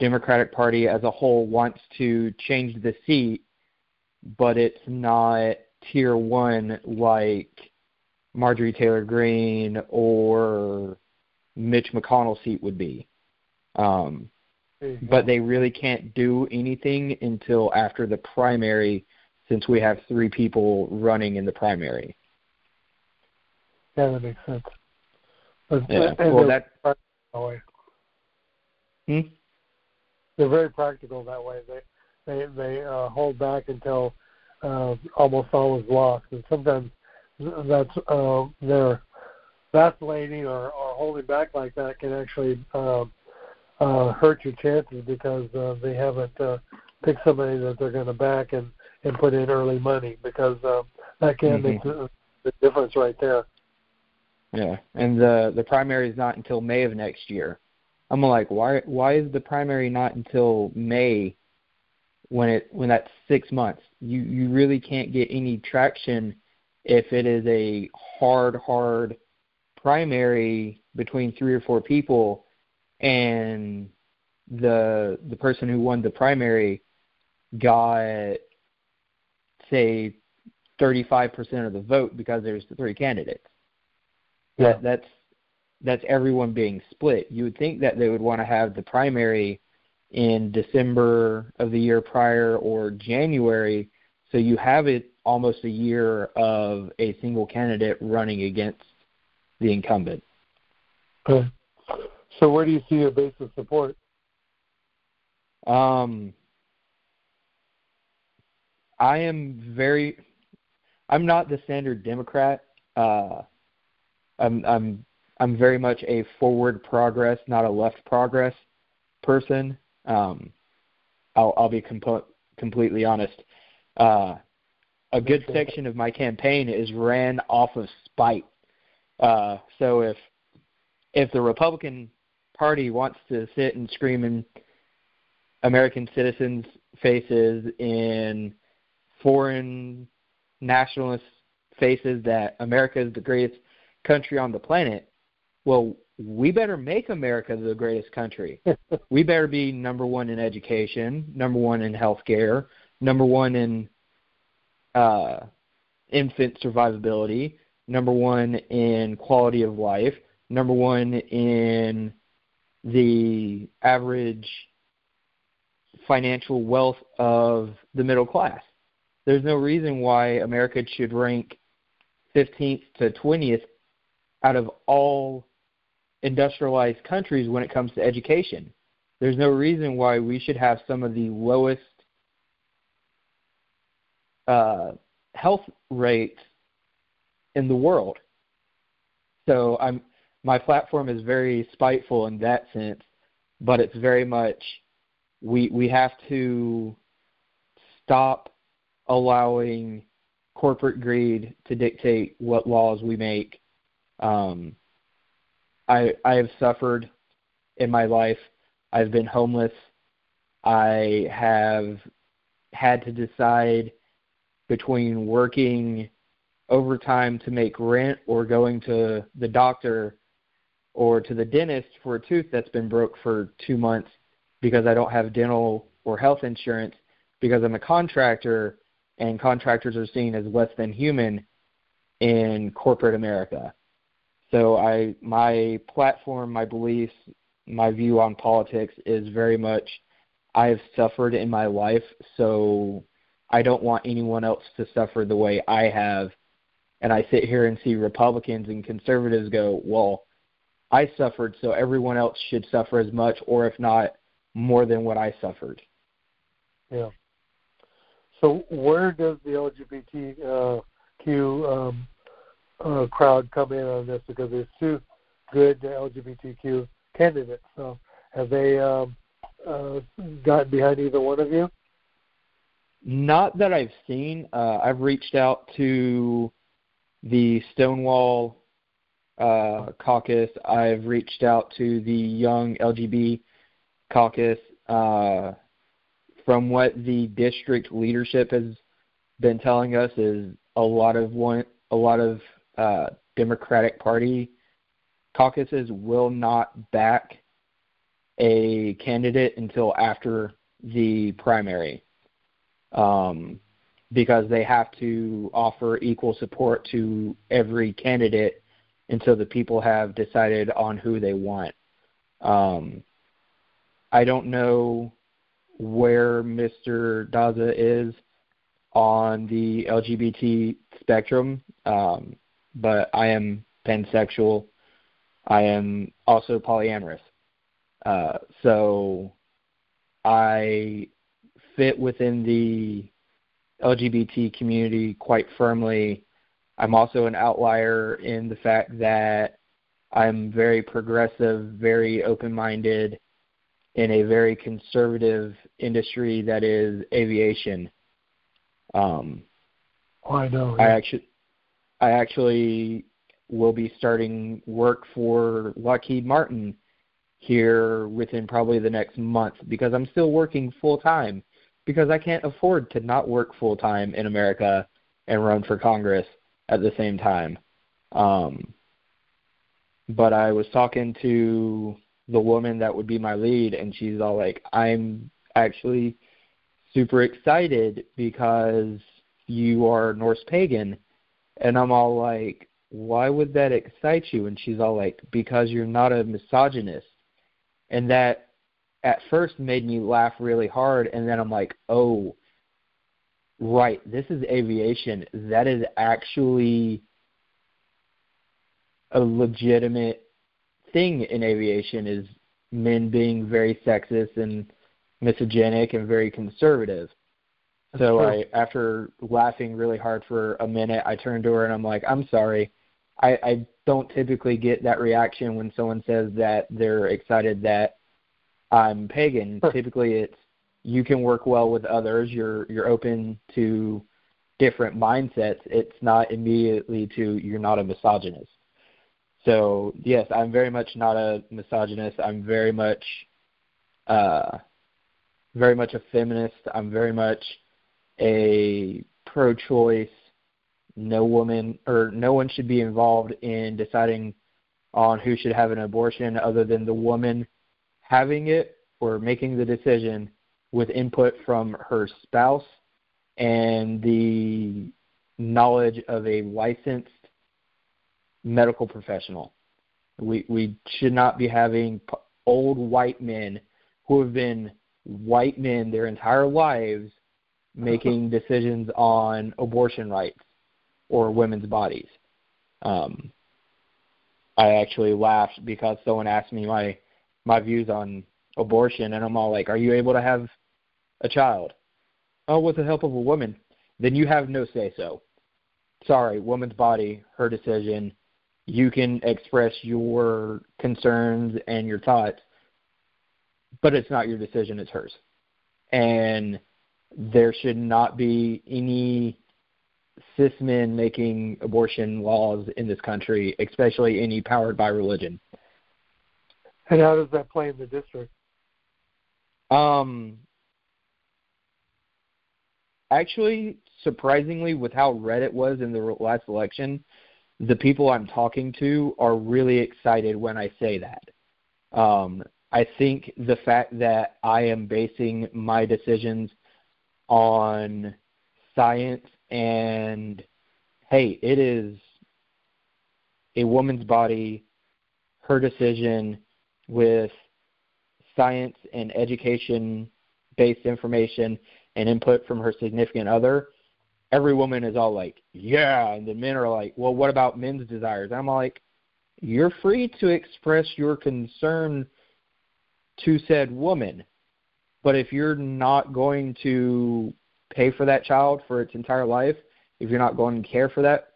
Speaker 3: Democratic Party as a whole wants to change the seat, but it's not tier one like Marjorie Taylor Greene or Mitch McConnell's seat would be. Um, but they really can't do anything until after the primary since we have three people running in the primary.
Speaker 2: yeah, that makes sense. But,
Speaker 3: Yeah. Well, that
Speaker 2: way.
Speaker 3: Hmm?
Speaker 2: They're very practical that way. They they they uh, hold back until uh, almost all is lost, and sometimes that's uh, they're vacillating or, or holding back like that can actually uh, uh, hurt your chances because uh, they haven't uh, picked somebody that they're going to back and and put in early money because uh, that can
Speaker 3: Mhm.
Speaker 2: make the, the difference right there.
Speaker 3: Yeah, and the the primary is not until May of next year. I'm like, why why is the primary not until May? When it when that's six months, you you really can't get any traction if it is a hard hard primary between three or four people, and the the person who won the primary got say 35% of the vote because there's three candidates.
Speaker 2: Yeah.
Speaker 3: That that's that's everyone being split. You would think that they would want to have the primary in December of the year prior or January, so you have it almost a year of a single candidate running against the incumbent.
Speaker 2: Okay. So where do you see your base of support?
Speaker 3: Um, I am very. I'm not the standard Democrat. Uh, I'm I'm I'm very much a forward progress, not a left progress person. Um, I'll I'll be compo- completely honest. Uh, a good section of my campaign is ran off of spite. Uh, so if if the Republican Party wants to sit and scream in American citizens' faces, in foreign nationalist faces that America is the greatest country on the planet, well, we better make America the greatest country. <laughs> we better be number one in education, number one in healthcare, number one in uh, infant survivability, number one in quality of life, number one in the average financial wealth of the middle class. There's no reason why America should rank 15th to 20th out of all industrialized countries when it comes to education. There's no reason why we should have some of the lowest uh, health rates in the world. So I'm my platform is very spiteful in that sense, but it's very much we we have to stop allowing corporate greed to dictate what laws we make. Um, I I have suffered in my life. I've been homeless. I have had to decide between working overtime to make rent or going to the doctor or to the dentist for a tooth that's been broke for two months because I don't have dental or health insurance because I'm a contractor and contractors are seen as less than human in corporate America. So I my platform, my beliefs, my view on politics is very much I've suffered in my life, so I don't want anyone else to suffer the way I have. And I sit here and see Republicans and conservatives go, well, I suffered, so everyone else should suffer as much, or if not, more than what I suffered.
Speaker 2: Yeah. So where does the LGBTQ um, uh, crowd come in on this? Because there's two good LGBTQ candidates. So have they um, uh, gotten behind either one of you?
Speaker 3: Not that I've seen. Uh, I've reached out to the Stonewall uh, caucus. I've reached out to the Young LGBT caucus. Uh, from what the district leadership has been telling us, is a lot of one, a lot of uh, Democratic Party caucuses will not back a candidate until after the primary um, because they have to offer equal support to every candidate until the people have decided on who they want. Um, I don't know where Mr. Daza is on the LGBT spectrum, um, but I am pansexual. I am also polyamorous. Uh, so I fit within the LGBT community quite firmly. I'm also an outlier in the fact that I'm very progressive, very open minded in a very conservative industry that is aviation. Um,
Speaker 2: oh, I know.
Speaker 3: I actually, I actually will be starting work for Lockheed Martin here within probably the next month because I'm still working full time because I can't afford to not work full time in America and run for Congress at the same time. Um, but I was talking to the woman that would be my lead, and she's all like, "I'm actually super excited because you are Norse pagan," and I'm all like, "Why would that excite you?" And she's all like, "Because you're not a misogynist," and that at first made me laugh really hard and then I'm like, "Oh, right, this is aviation. That is actually a legitimate thing in aviation is men being very sexist and misogynic and very conservative.
Speaker 2: That's
Speaker 3: so
Speaker 2: true.
Speaker 3: I, after laughing really hard for a minute, I turned to her and I'm like, "I'm sorry. I, I don't typically get that reaction when someone says that they're excited that I'm pagan.
Speaker 2: Sure.
Speaker 3: typically, it's you can work well with others. You're you're open to different mindsets. It's not immediately to you're not a misogynist. So yes, I'm very much not a misogynist. I'm very much, uh, very much a feminist. I'm very much a pro-choice. No woman or no one should be involved in deciding on who should have an abortion other than the woman having it or making the decision with input from her spouse and the knowledge of a licensed medical professional. We we should not be having old white men who have been white men their entire lives making decisions on abortion rights or women's bodies. Um, I actually laughed because someone asked me my my views on abortion, and I'm all like, "Are you able to have a child?" Oh, with the help of a woman. Then you have no say so. Sorry, woman's body, her decision. You can express your concerns and your thoughts, but it's not your decision, it's hers. And there should not be any cis men making abortion laws in this country, especially any powered by religion.
Speaker 2: And how does that play in the district?
Speaker 3: Um, actually, surprisingly, with how red it was in the last election, the people I'm talking to are really excited when I say that. Um, I think the fact that I am basing my decisions on science and hey, it is a woman's body, her decision with science and education based information and input from her significant other, every woman is all like, yeah. And the men are like, well, what about men's desires? I'm like, you're free to express your concern to said woman. But if you're not going to pay for that child for its entire life, if you're not going to care for that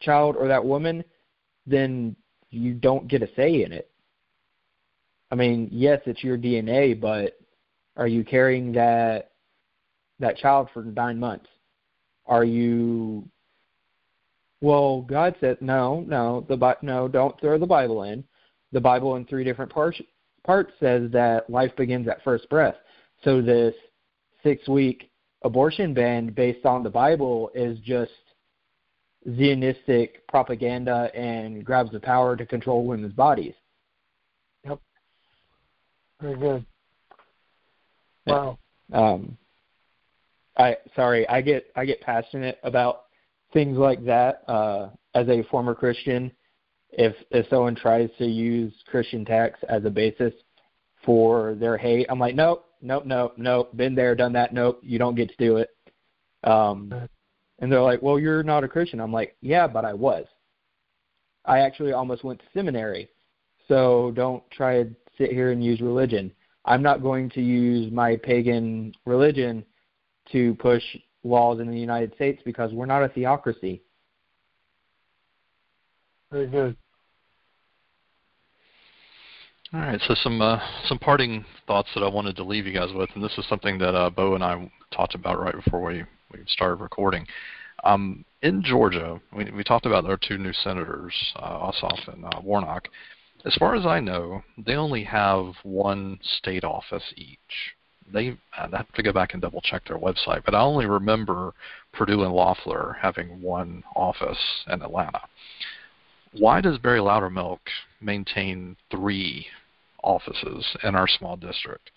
Speaker 3: child or that woman, then you don't get a say in it. I mean, yes, it's your DNA, but are you carrying that that child for nine months? Are you? Well, God said no, no. The no, don't throw the Bible in. The Bible in three different parts parts says that life begins at first breath. So this six week abortion ban based on the Bible is just Zionistic propaganda and grabs the power to control women's bodies. Yep.
Speaker 2: Very good. Wow.
Speaker 3: um i sorry i get i get passionate about things like that uh as a former christian. If if someone tries to use christian texts as a basis for their hate i'm like nope nope nope nope been there done that nope you don't get to do it. Um and they're like well you're not a christian. I'm like yeah but i was. I actually almost went to seminary so don't try to sit here and use religion. I'm not going to use my pagan religion to push laws in the United States because we're not a theocracy.
Speaker 2: Very good.
Speaker 1: All right, so some uh, some parting thoughts that I wanted to leave you guys with, and this is something that uh, Bo and I talked about right before we, we started recording. Um, in Georgia, we, we talked about our two new senators, uh, Ossoff and uh, Warnock. As far as I know, they only have one state office each. They I'd have to go back and double check their website, but I only remember Perdue and Loeffler having one office in Atlanta. Why does Barry Loudermilk maintain three offices in our small district?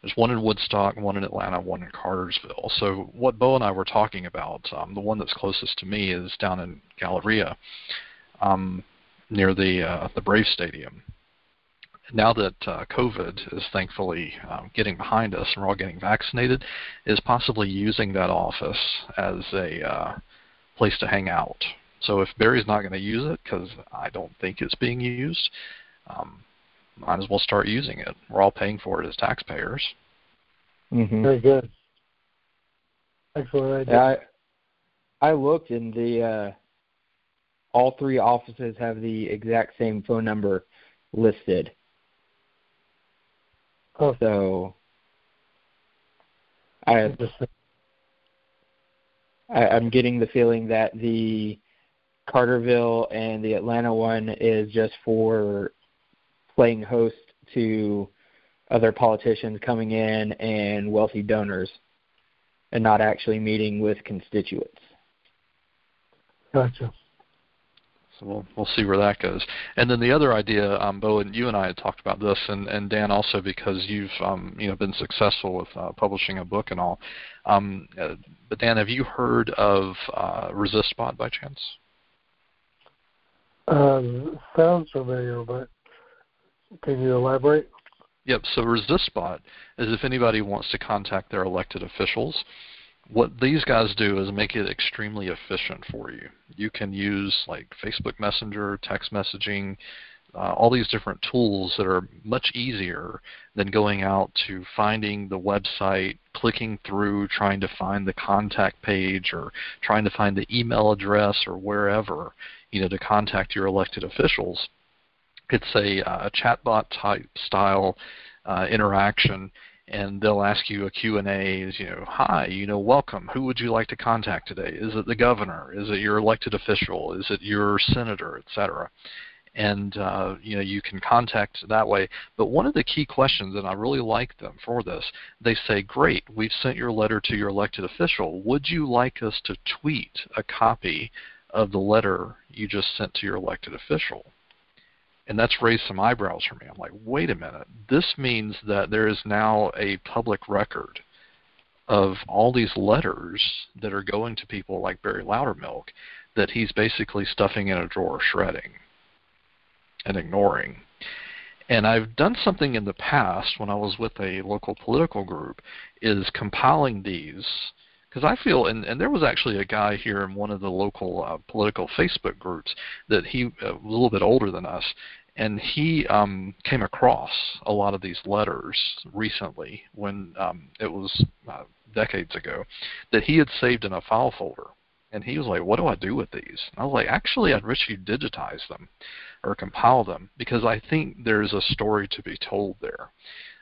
Speaker 1: There's one in Woodstock, one in Atlanta, one in Cartersville. So what Bo and I were talking about, um, the one that's closest to me is down in Galleria. Um, near the uh, the Brave Stadium. Now that uh, COVID is thankfully um, getting behind us and we're all getting vaccinated, is possibly using that office as a uh, place to hang out. So if Barry's not going to use it, because I don't think it's being used, um, might as well start using it. We're all paying for it as taxpayers.
Speaker 3: Mm-hmm.
Speaker 2: Very good. Excellent idea.
Speaker 3: Yeah, I, I looked and the uh, all three offices have the exact same phone number listed.
Speaker 2: Oh.
Speaker 3: So I. I I'm getting the feeling that the Cartersville and the Atlanta one is just for playing host to other politicians coming in and wealthy donors and not actually meeting with constituents.
Speaker 2: Gotcha.
Speaker 1: So we'll we'll see where that goes. And then the other idea, um, Bo, and you and I had talked about this, and, and Dan also because you've um, you know been successful with uh, publishing a book and all. Um, uh, but Dan, have you heard of uh, ResistBot by chance?
Speaker 2: Um, sounds familiar, but can you elaborate?
Speaker 1: Yep. So ResistBot is if anybody wants to contact their elected officials, what these guys do is make it extremely efficient for you. You can use like Facebook Messenger, text messaging, uh, all these different tools that are much easier than going out to finding the website, clicking through, trying to find the contact page, or trying to find the email address or wherever, you know, to contact your elected officials. It's a, uh, chatbot type style uh, interaction and they'll ask you a Q&A is, you know, hi, you know, welcome. Who would you like to contact today? Is it the governor? Is it your elected official? Is it your senator, et cetera? And, uh, you know, you can contact that way. But one of the key questions, and I really like them for this, they say, great, we've sent your letter to your elected official. Would you like us to tweet a copy of the letter you just sent to your elected official? And that's raised some eyebrows for me. I'm like, wait a minute. This means that there is now a public record of all these letters that are going to people like Barry Loudermilk that he's basically stuffing in a drawer shredding and ignoring. And I've done something in the past when I was with a local political group is compiling these because I feel, and, and there was actually a guy here in one of the local uh, political Facebook groups that he uh, was a little bit older than us, and he um, came across a lot of these letters recently when um, it was uh, decades ago that he had saved in a file folder. And he was like, "What do I do with these?" And I was like, "Actually, I'd wish you digitize them or compile them because I think there's a story to be told there."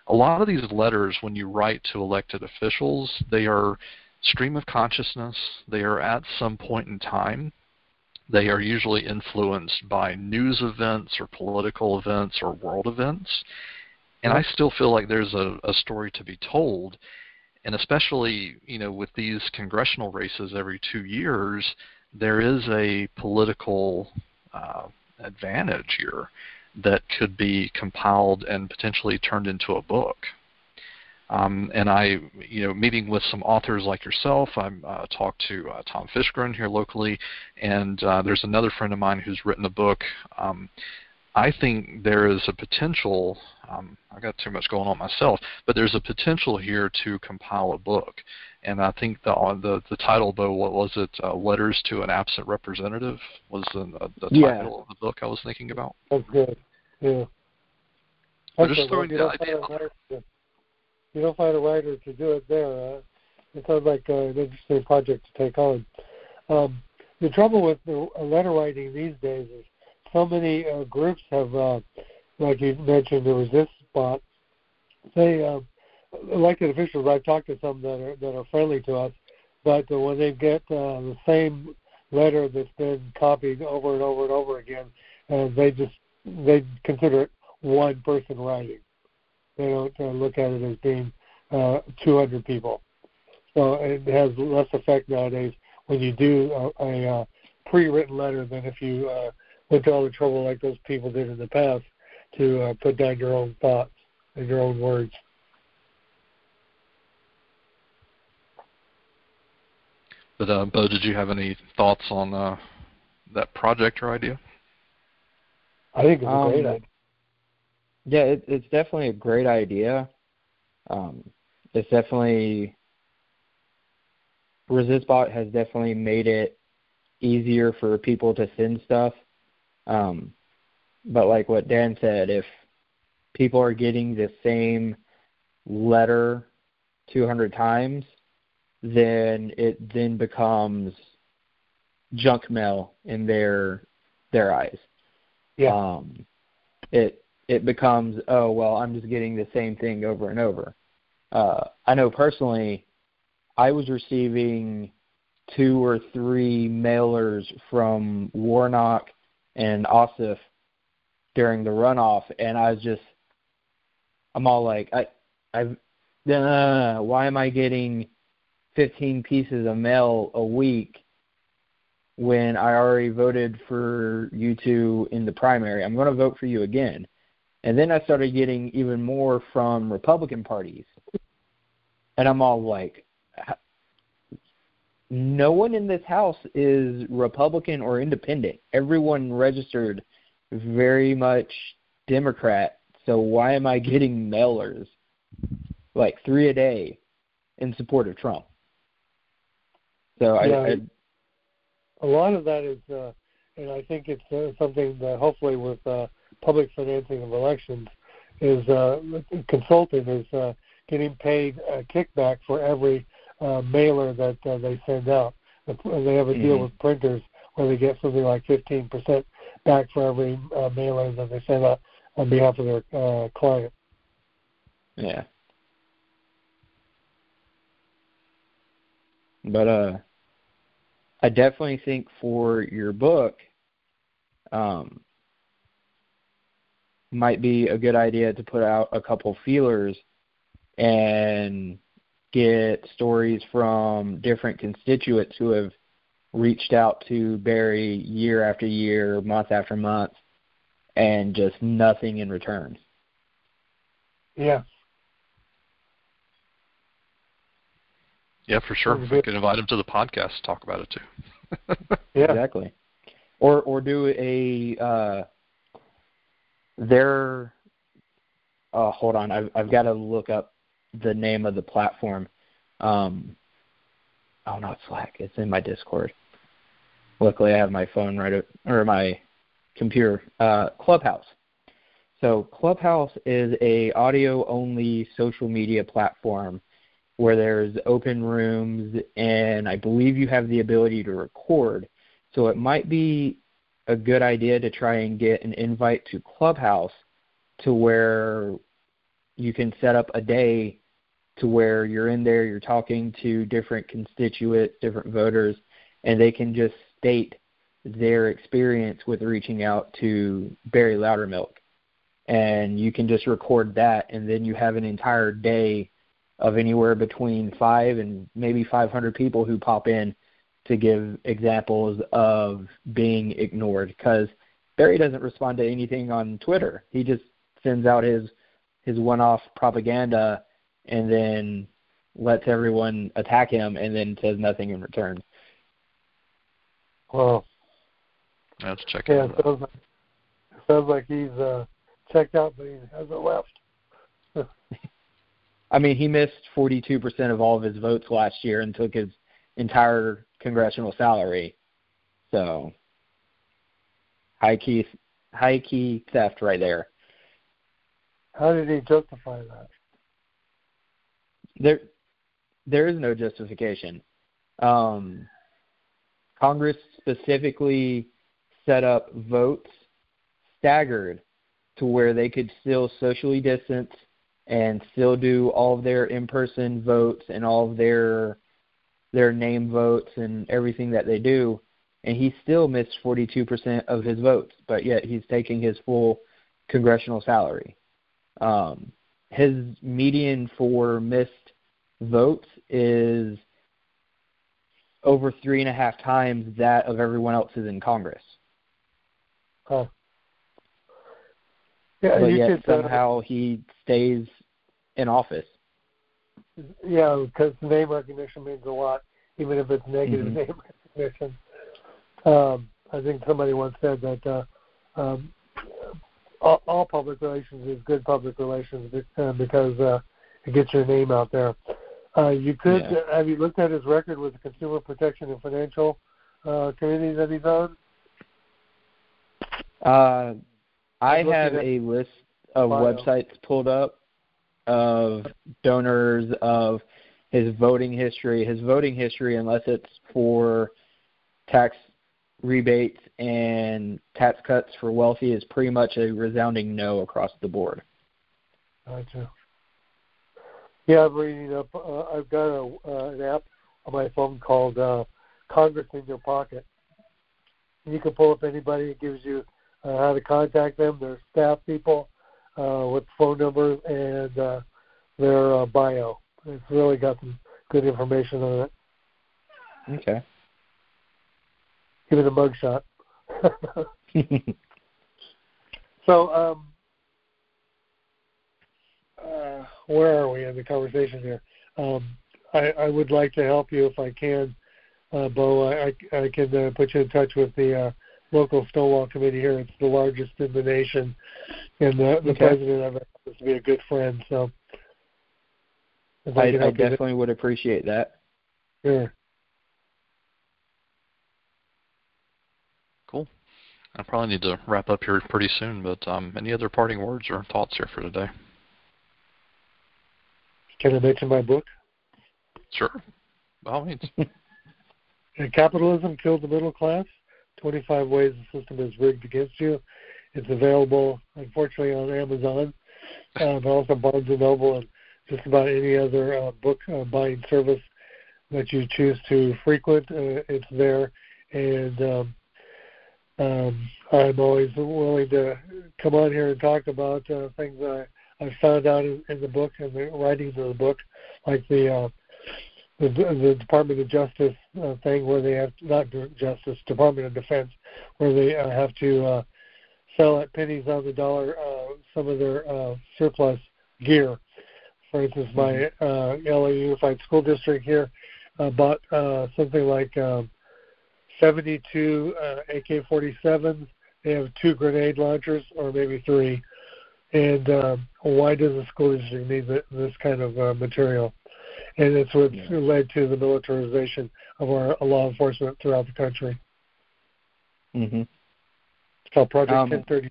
Speaker 1: A lot of these letters, when you write to elected officials, they are stream of consciousness. They are at some point in time. They are usually influenced by news events or political events or world events. And I still feel like there's a, a story to be told. And especially, you know, with these congressional races every two years, there is a political uh, advantage here that could be compiled and potentially turned into a book. Um, and I, you know, meeting with some authors like yourself, I uh, talked to uh, Tom Fishgren here locally, and uh, there's another friend of mine who's written a book. Um, I think there is a potential. Um, I got too much going on myself, but there's a potential here to compile a book, and I think the uh, the, the title, though, what was it? Uh, Letters to an Absent Representative was the, the
Speaker 3: Yeah.
Speaker 1: title of the book I was thinking about.
Speaker 2: That's good. Yeah.
Speaker 1: We're just throwing
Speaker 2: you
Speaker 1: the idea
Speaker 2: find a
Speaker 1: out
Speaker 2: writer to- You don't find a writer to do it there. Uh, it sounds like uh, an interesting project to take on. Um, the trouble with the uh, letter writing these days is so many uh, groups have, uh, like you mentioned, the resist spot. They uh, elected officials. I've talked to some that are that are friendly to us, but when they get uh, the same letter that's been copied over and over and over again, uh, they just they consider it one person writing. They don't uh, look at it as being uh, 200 people. So it has less effect nowadays when you do a, a uh, pre-written letter than if you uh, went to all the trouble like those people did in the past to uh, put down your own thoughts and your own words.
Speaker 1: But uh, Bo, did you have any thoughts on uh, that project or idea?
Speaker 2: I think it's a
Speaker 3: Um,
Speaker 2: great idea.
Speaker 3: Yeah, it, it's definitely a great idea. Um, it's definitely ResistBot has definitely made it easier for people to send stuff. Um, but like what Dan said, if people are getting the same letter 200 times, then it then becomes junk mail in their their eyes.
Speaker 2: Yeah.
Speaker 3: Um, it it becomes oh well I'm just getting the same thing over and over. Uh, I know personally, I was receiving two or three mailers from Warnock and Ossoff during the runoff, and I was just I'm all like I I've uh, why am I getting 15 pieces of mail a week when I already voted for you two in the primary. I'm going to vote for you again. And then I started getting even more from Republican parties. And I'm all like, no one in this house is Republican or independent. Everyone registered very much Democrat. So why am I getting mailers like three a day in support of Trump? So
Speaker 2: yeah,
Speaker 3: I, I
Speaker 2: a lot of that is, uh, and I think it's uh, something that hopefully with uh, public financing of elections is uh, consulting is uh, getting paid a kickback for every uh, mailer that uh, they send out. They have a deal
Speaker 3: Mm-hmm.
Speaker 2: with printers where they get something like 15% back for every uh, mailer that they send out on behalf of their uh, client.
Speaker 3: Yeah. But uh I definitely think for your book um might be a good idea to put out a couple feelers and get stories from different constituents who have reached out to Barry year after year, month after month, and just nothing in return.
Speaker 2: Yeah.
Speaker 1: Yeah, for sure.
Speaker 2: Sounds
Speaker 1: I could invite him to the podcast to talk about it too. <laughs>
Speaker 2: Yeah.
Speaker 3: Exactly. Or or do a uh their uh hold on, I've I've got to look up the name of the platform. Um oh no, it's Slack. It's in my Discord. Luckily I have my phone right or my computer. Uh Clubhouse. So Clubhouse is a audio only social media platform where there's open rooms and I believe you have the ability to record. So it might be a good idea to try and get an invite to Clubhouse to where you can set up a day to where you're in there, you're talking to different constituents, different voters, and they can just state their experience with reaching out to Barry Loudermilk. And you can just record that, and then you have an entire day of anywhere between five and maybe 500 people who pop in to give examples of being ignored because Barry doesn't respond to anything on Twitter. He just sends out his his one-off propaganda and then lets everyone attack him and then says nothing in return.
Speaker 2: Well,
Speaker 1: Let's check
Speaker 2: yeah,
Speaker 1: it
Speaker 2: it
Speaker 1: out.
Speaker 2: sounds like, sounds like he's uh, checked out, but he hasn't left. <laughs>
Speaker 3: I mean, he missed 42% of all of his votes last year and took his entire congressional salary. So, high key high key theft right there.
Speaker 2: How did he justify that?
Speaker 3: there there is no justification. Um, Congress specifically set up votes staggered to where they could still socially distance and still do all of their in-person votes and all of their their name votes and everything that they do and he still missed 42% of his votes but yet he's taking his full congressional salary um, his median for missed votes is over three and a half times that of everyone else's in Congress.
Speaker 2: Huh. Yeah,
Speaker 3: but
Speaker 2: you
Speaker 3: yet
Speaker 2: could, uh,
Speaker 3: somehow he stays in office.
Speaker 2: Yeah, because name recognition means a lot, even if it's negative
Speaker 3: Mhm.
Speaker 2: name recognition. Um, I think somebody once said that uh, um, all, all public relations is good public relations uh, because uh, it gets your name out there. Uh, you could
Speaker 3: Yeah.
Speaker 2: have you looked at his record with the Consumer Protection and Financial uh, Committee that he's on?
Speaker 3: Uh, I have a list of
Speaker 2: bio.
Speaker 3: websites pulled up of donors of his voting history. His voting history, unless it's for tax rebates and tax cuts for wealthy, is pretty much a resounding no across the board.
Speaker 2: Gotcha. Yeah, I'm reading up. Uh, I've got a, uh, an app on my phone called uh, Congress in Your Pocket. You can pull up anybody. It gives you uh, how to contact them, their staff people, uh, with phone numbers and uh, their uh, bio. It's really got some good information on it.
Speaker 3: Okay.
Speaker 2: Give it a mugshot. <laughs> so, um, uh, where are we in the conversation here? Um, I, I would like to help you if I can, uh, Bo. I, I can uh, put you in touch with the uh, local Stonewall Committee here. It's the largest in the nation, and the, the
Speaker 3: okay.
Speaker 2: president of it happens to be a good friend. So, if
Speaker 3: I, I
Speaker 2: help you
Speaker 3: definitely would appreciate that.
Speaker 2: there.
Speaker 1: Cool. I probably need to wrap up here pretty soon, but um, any other parting words or thoughts here for today?
Speaker 2: Can I mention my book?
Speaker 1: Sure. By all means. <laughs>
Speaker 2: Capitalism Killed the Middle Class 25 Ways the System is Rigged Against You. It's available, unfortunately, on Amazon, uh, but also Barnes & Noble and just about any other uh, book uh, buying service that you choose to frequent. Uh, it's there. And um, um, I'm always willing to come on here and talk about uh, things I, I found out in, in the book and the writings of the book, like the uh, the, the Department of Justice uh, thing where they have not Justice Department of Defense where they uh, have to uh, sell at pennies on the dollar uh, some of their uh, surplus gear. For instance, my uh, LA Unified School District here uh, bought uh, something like um, 72 uh, AK-47s. They have two grenade launchers, or maybe three. And um, why does the school district need this kind of uh, material? And it's what yeah. led to the militarization of our law enforcement throughout the country.
Speaker 3: Mm-hmm.
Speaker 2: It's called Project
Speaker 3: um,
Speaker 2: 1030.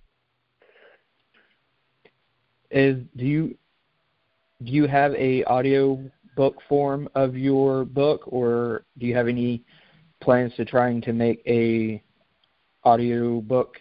Speaker 3: Is do you do you have a audio book form of your book, or do you have any plans to trying to make a audio book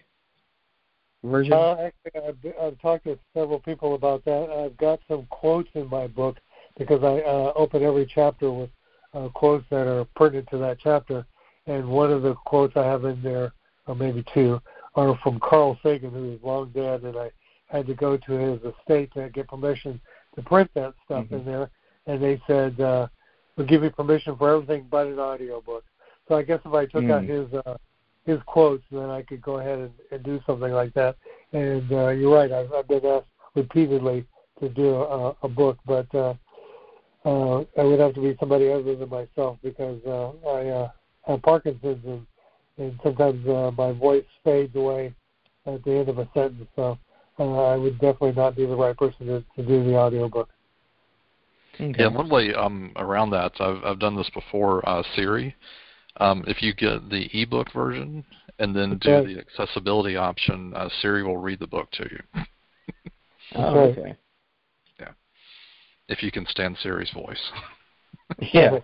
Speaker 3: version?
Speaker 2: Uh, actually, I've, I've talked to several people about that. I've got some quotes in my book because I uh, open every chapter with uh, quotes that are pertinent to that chapter. And one of the quotes I have in there, or maybe two, are from Carl Sagan, who is long dead, and I had to go to his estate to get permission to print that stuff
Speaker 3: mm-hmm.
Speaker 2: in there. And they said, uh, we'll give you permission for everything but an audio book. So I guess if I took
Speaker 3: mm.
Speaker 2: out his uh, his quotes, then I could go ahead and, and do something like that. And uh, you're right, I've, I've been asked repeatedly to do a, a book, but uh, uh, it would have to be somebody other than myself because uh, I uh, have Parkinson's and, and sometimes uh, my voice fades away at the end of a sentence. So uh, I would definitely not be the right person to, to do the audiobook.
Speaker 3: Okay.
Speaker 1: Yeah, one way um, around that, I've, I've done this before. Uh, Siri, um, if you get the ebook version and then do the accessibility option, uh, Siri will read the book to you.
Speaker 3: Oh, okay.
Speaker 1: If you can stand Siri's voice. <laughs>
Speaker 3: Yeah.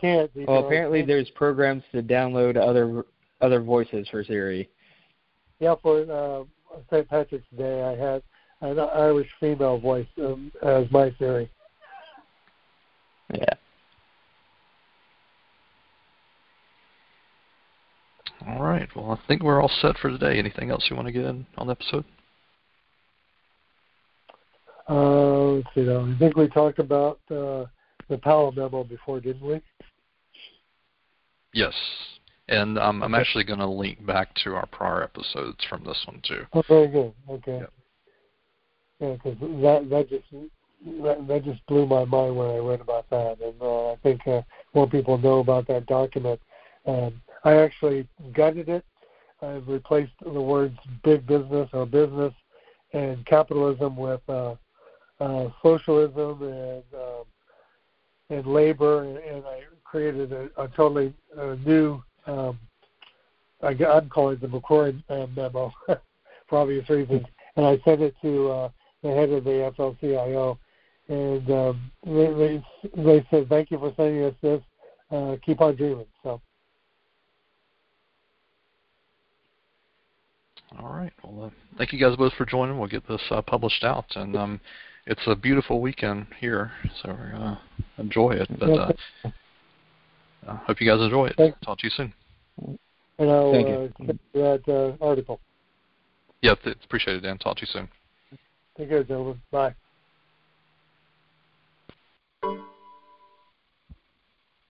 Speaker 2: Can't. you
Speaker 3: Well, apparently
Speaker 2: can't-
Speaker 3: there's programs to download other other voices for Siri.
Speaker 2: Yeah, for uh, St. Patrick's Day, I had an Irish female voice um, as my Siri.
Speaker 3: Yeah.
Speaker 1: all right. Well, I think we're all set for today. Anything else you want to get in on the episode?
Speaker 2: Uh, let's see. Now, I think we talked about uh, the Powell memo before, didn't we?
Speaker 1: Yes. And um, I'm
Speaker 2: Okay.
Speaker 1: actually going to link back to our prior episodes from this one too.
Speaker 2: Oh, very good. Okay.
Speaker 1: Yep.
Speaker 2: Yeah, because that that just that, that just blew my mind when I read about that, and uh, I think uh, more people know about that document. Um, I actually gutted it. I've replaced the words big business or business and capitalism with uh, uh, socialism and um, and labor, and, I created a, a totally uh, new. Um, I, I'm calling it the McCrory uh, memo <laughs> for obvious reasons, and I sent it to uh, the head of the FLCIO, and um, they, they they said thank you for sending us this. Uh, keep on dreaming. So.
Speaker 1: All right. Well, uh, thank you guys both for joining. We'll get this uh, published out, and um, it's a beautiful weekend here, so we're gonna enjoy it. But uh, I hope you guys enjoy it.
Speaker 2: Thanks.
Speaker 1: Talk to you soon.
Speaker 2: And I'll
Speaker 3: Thank
Speaker 2: uh, you. that uh, article.
Speaker 1: Yeah, th- appreciate it, Dan. Talk to you soon.
Speaker 2: Take care, gentlemen. Bye.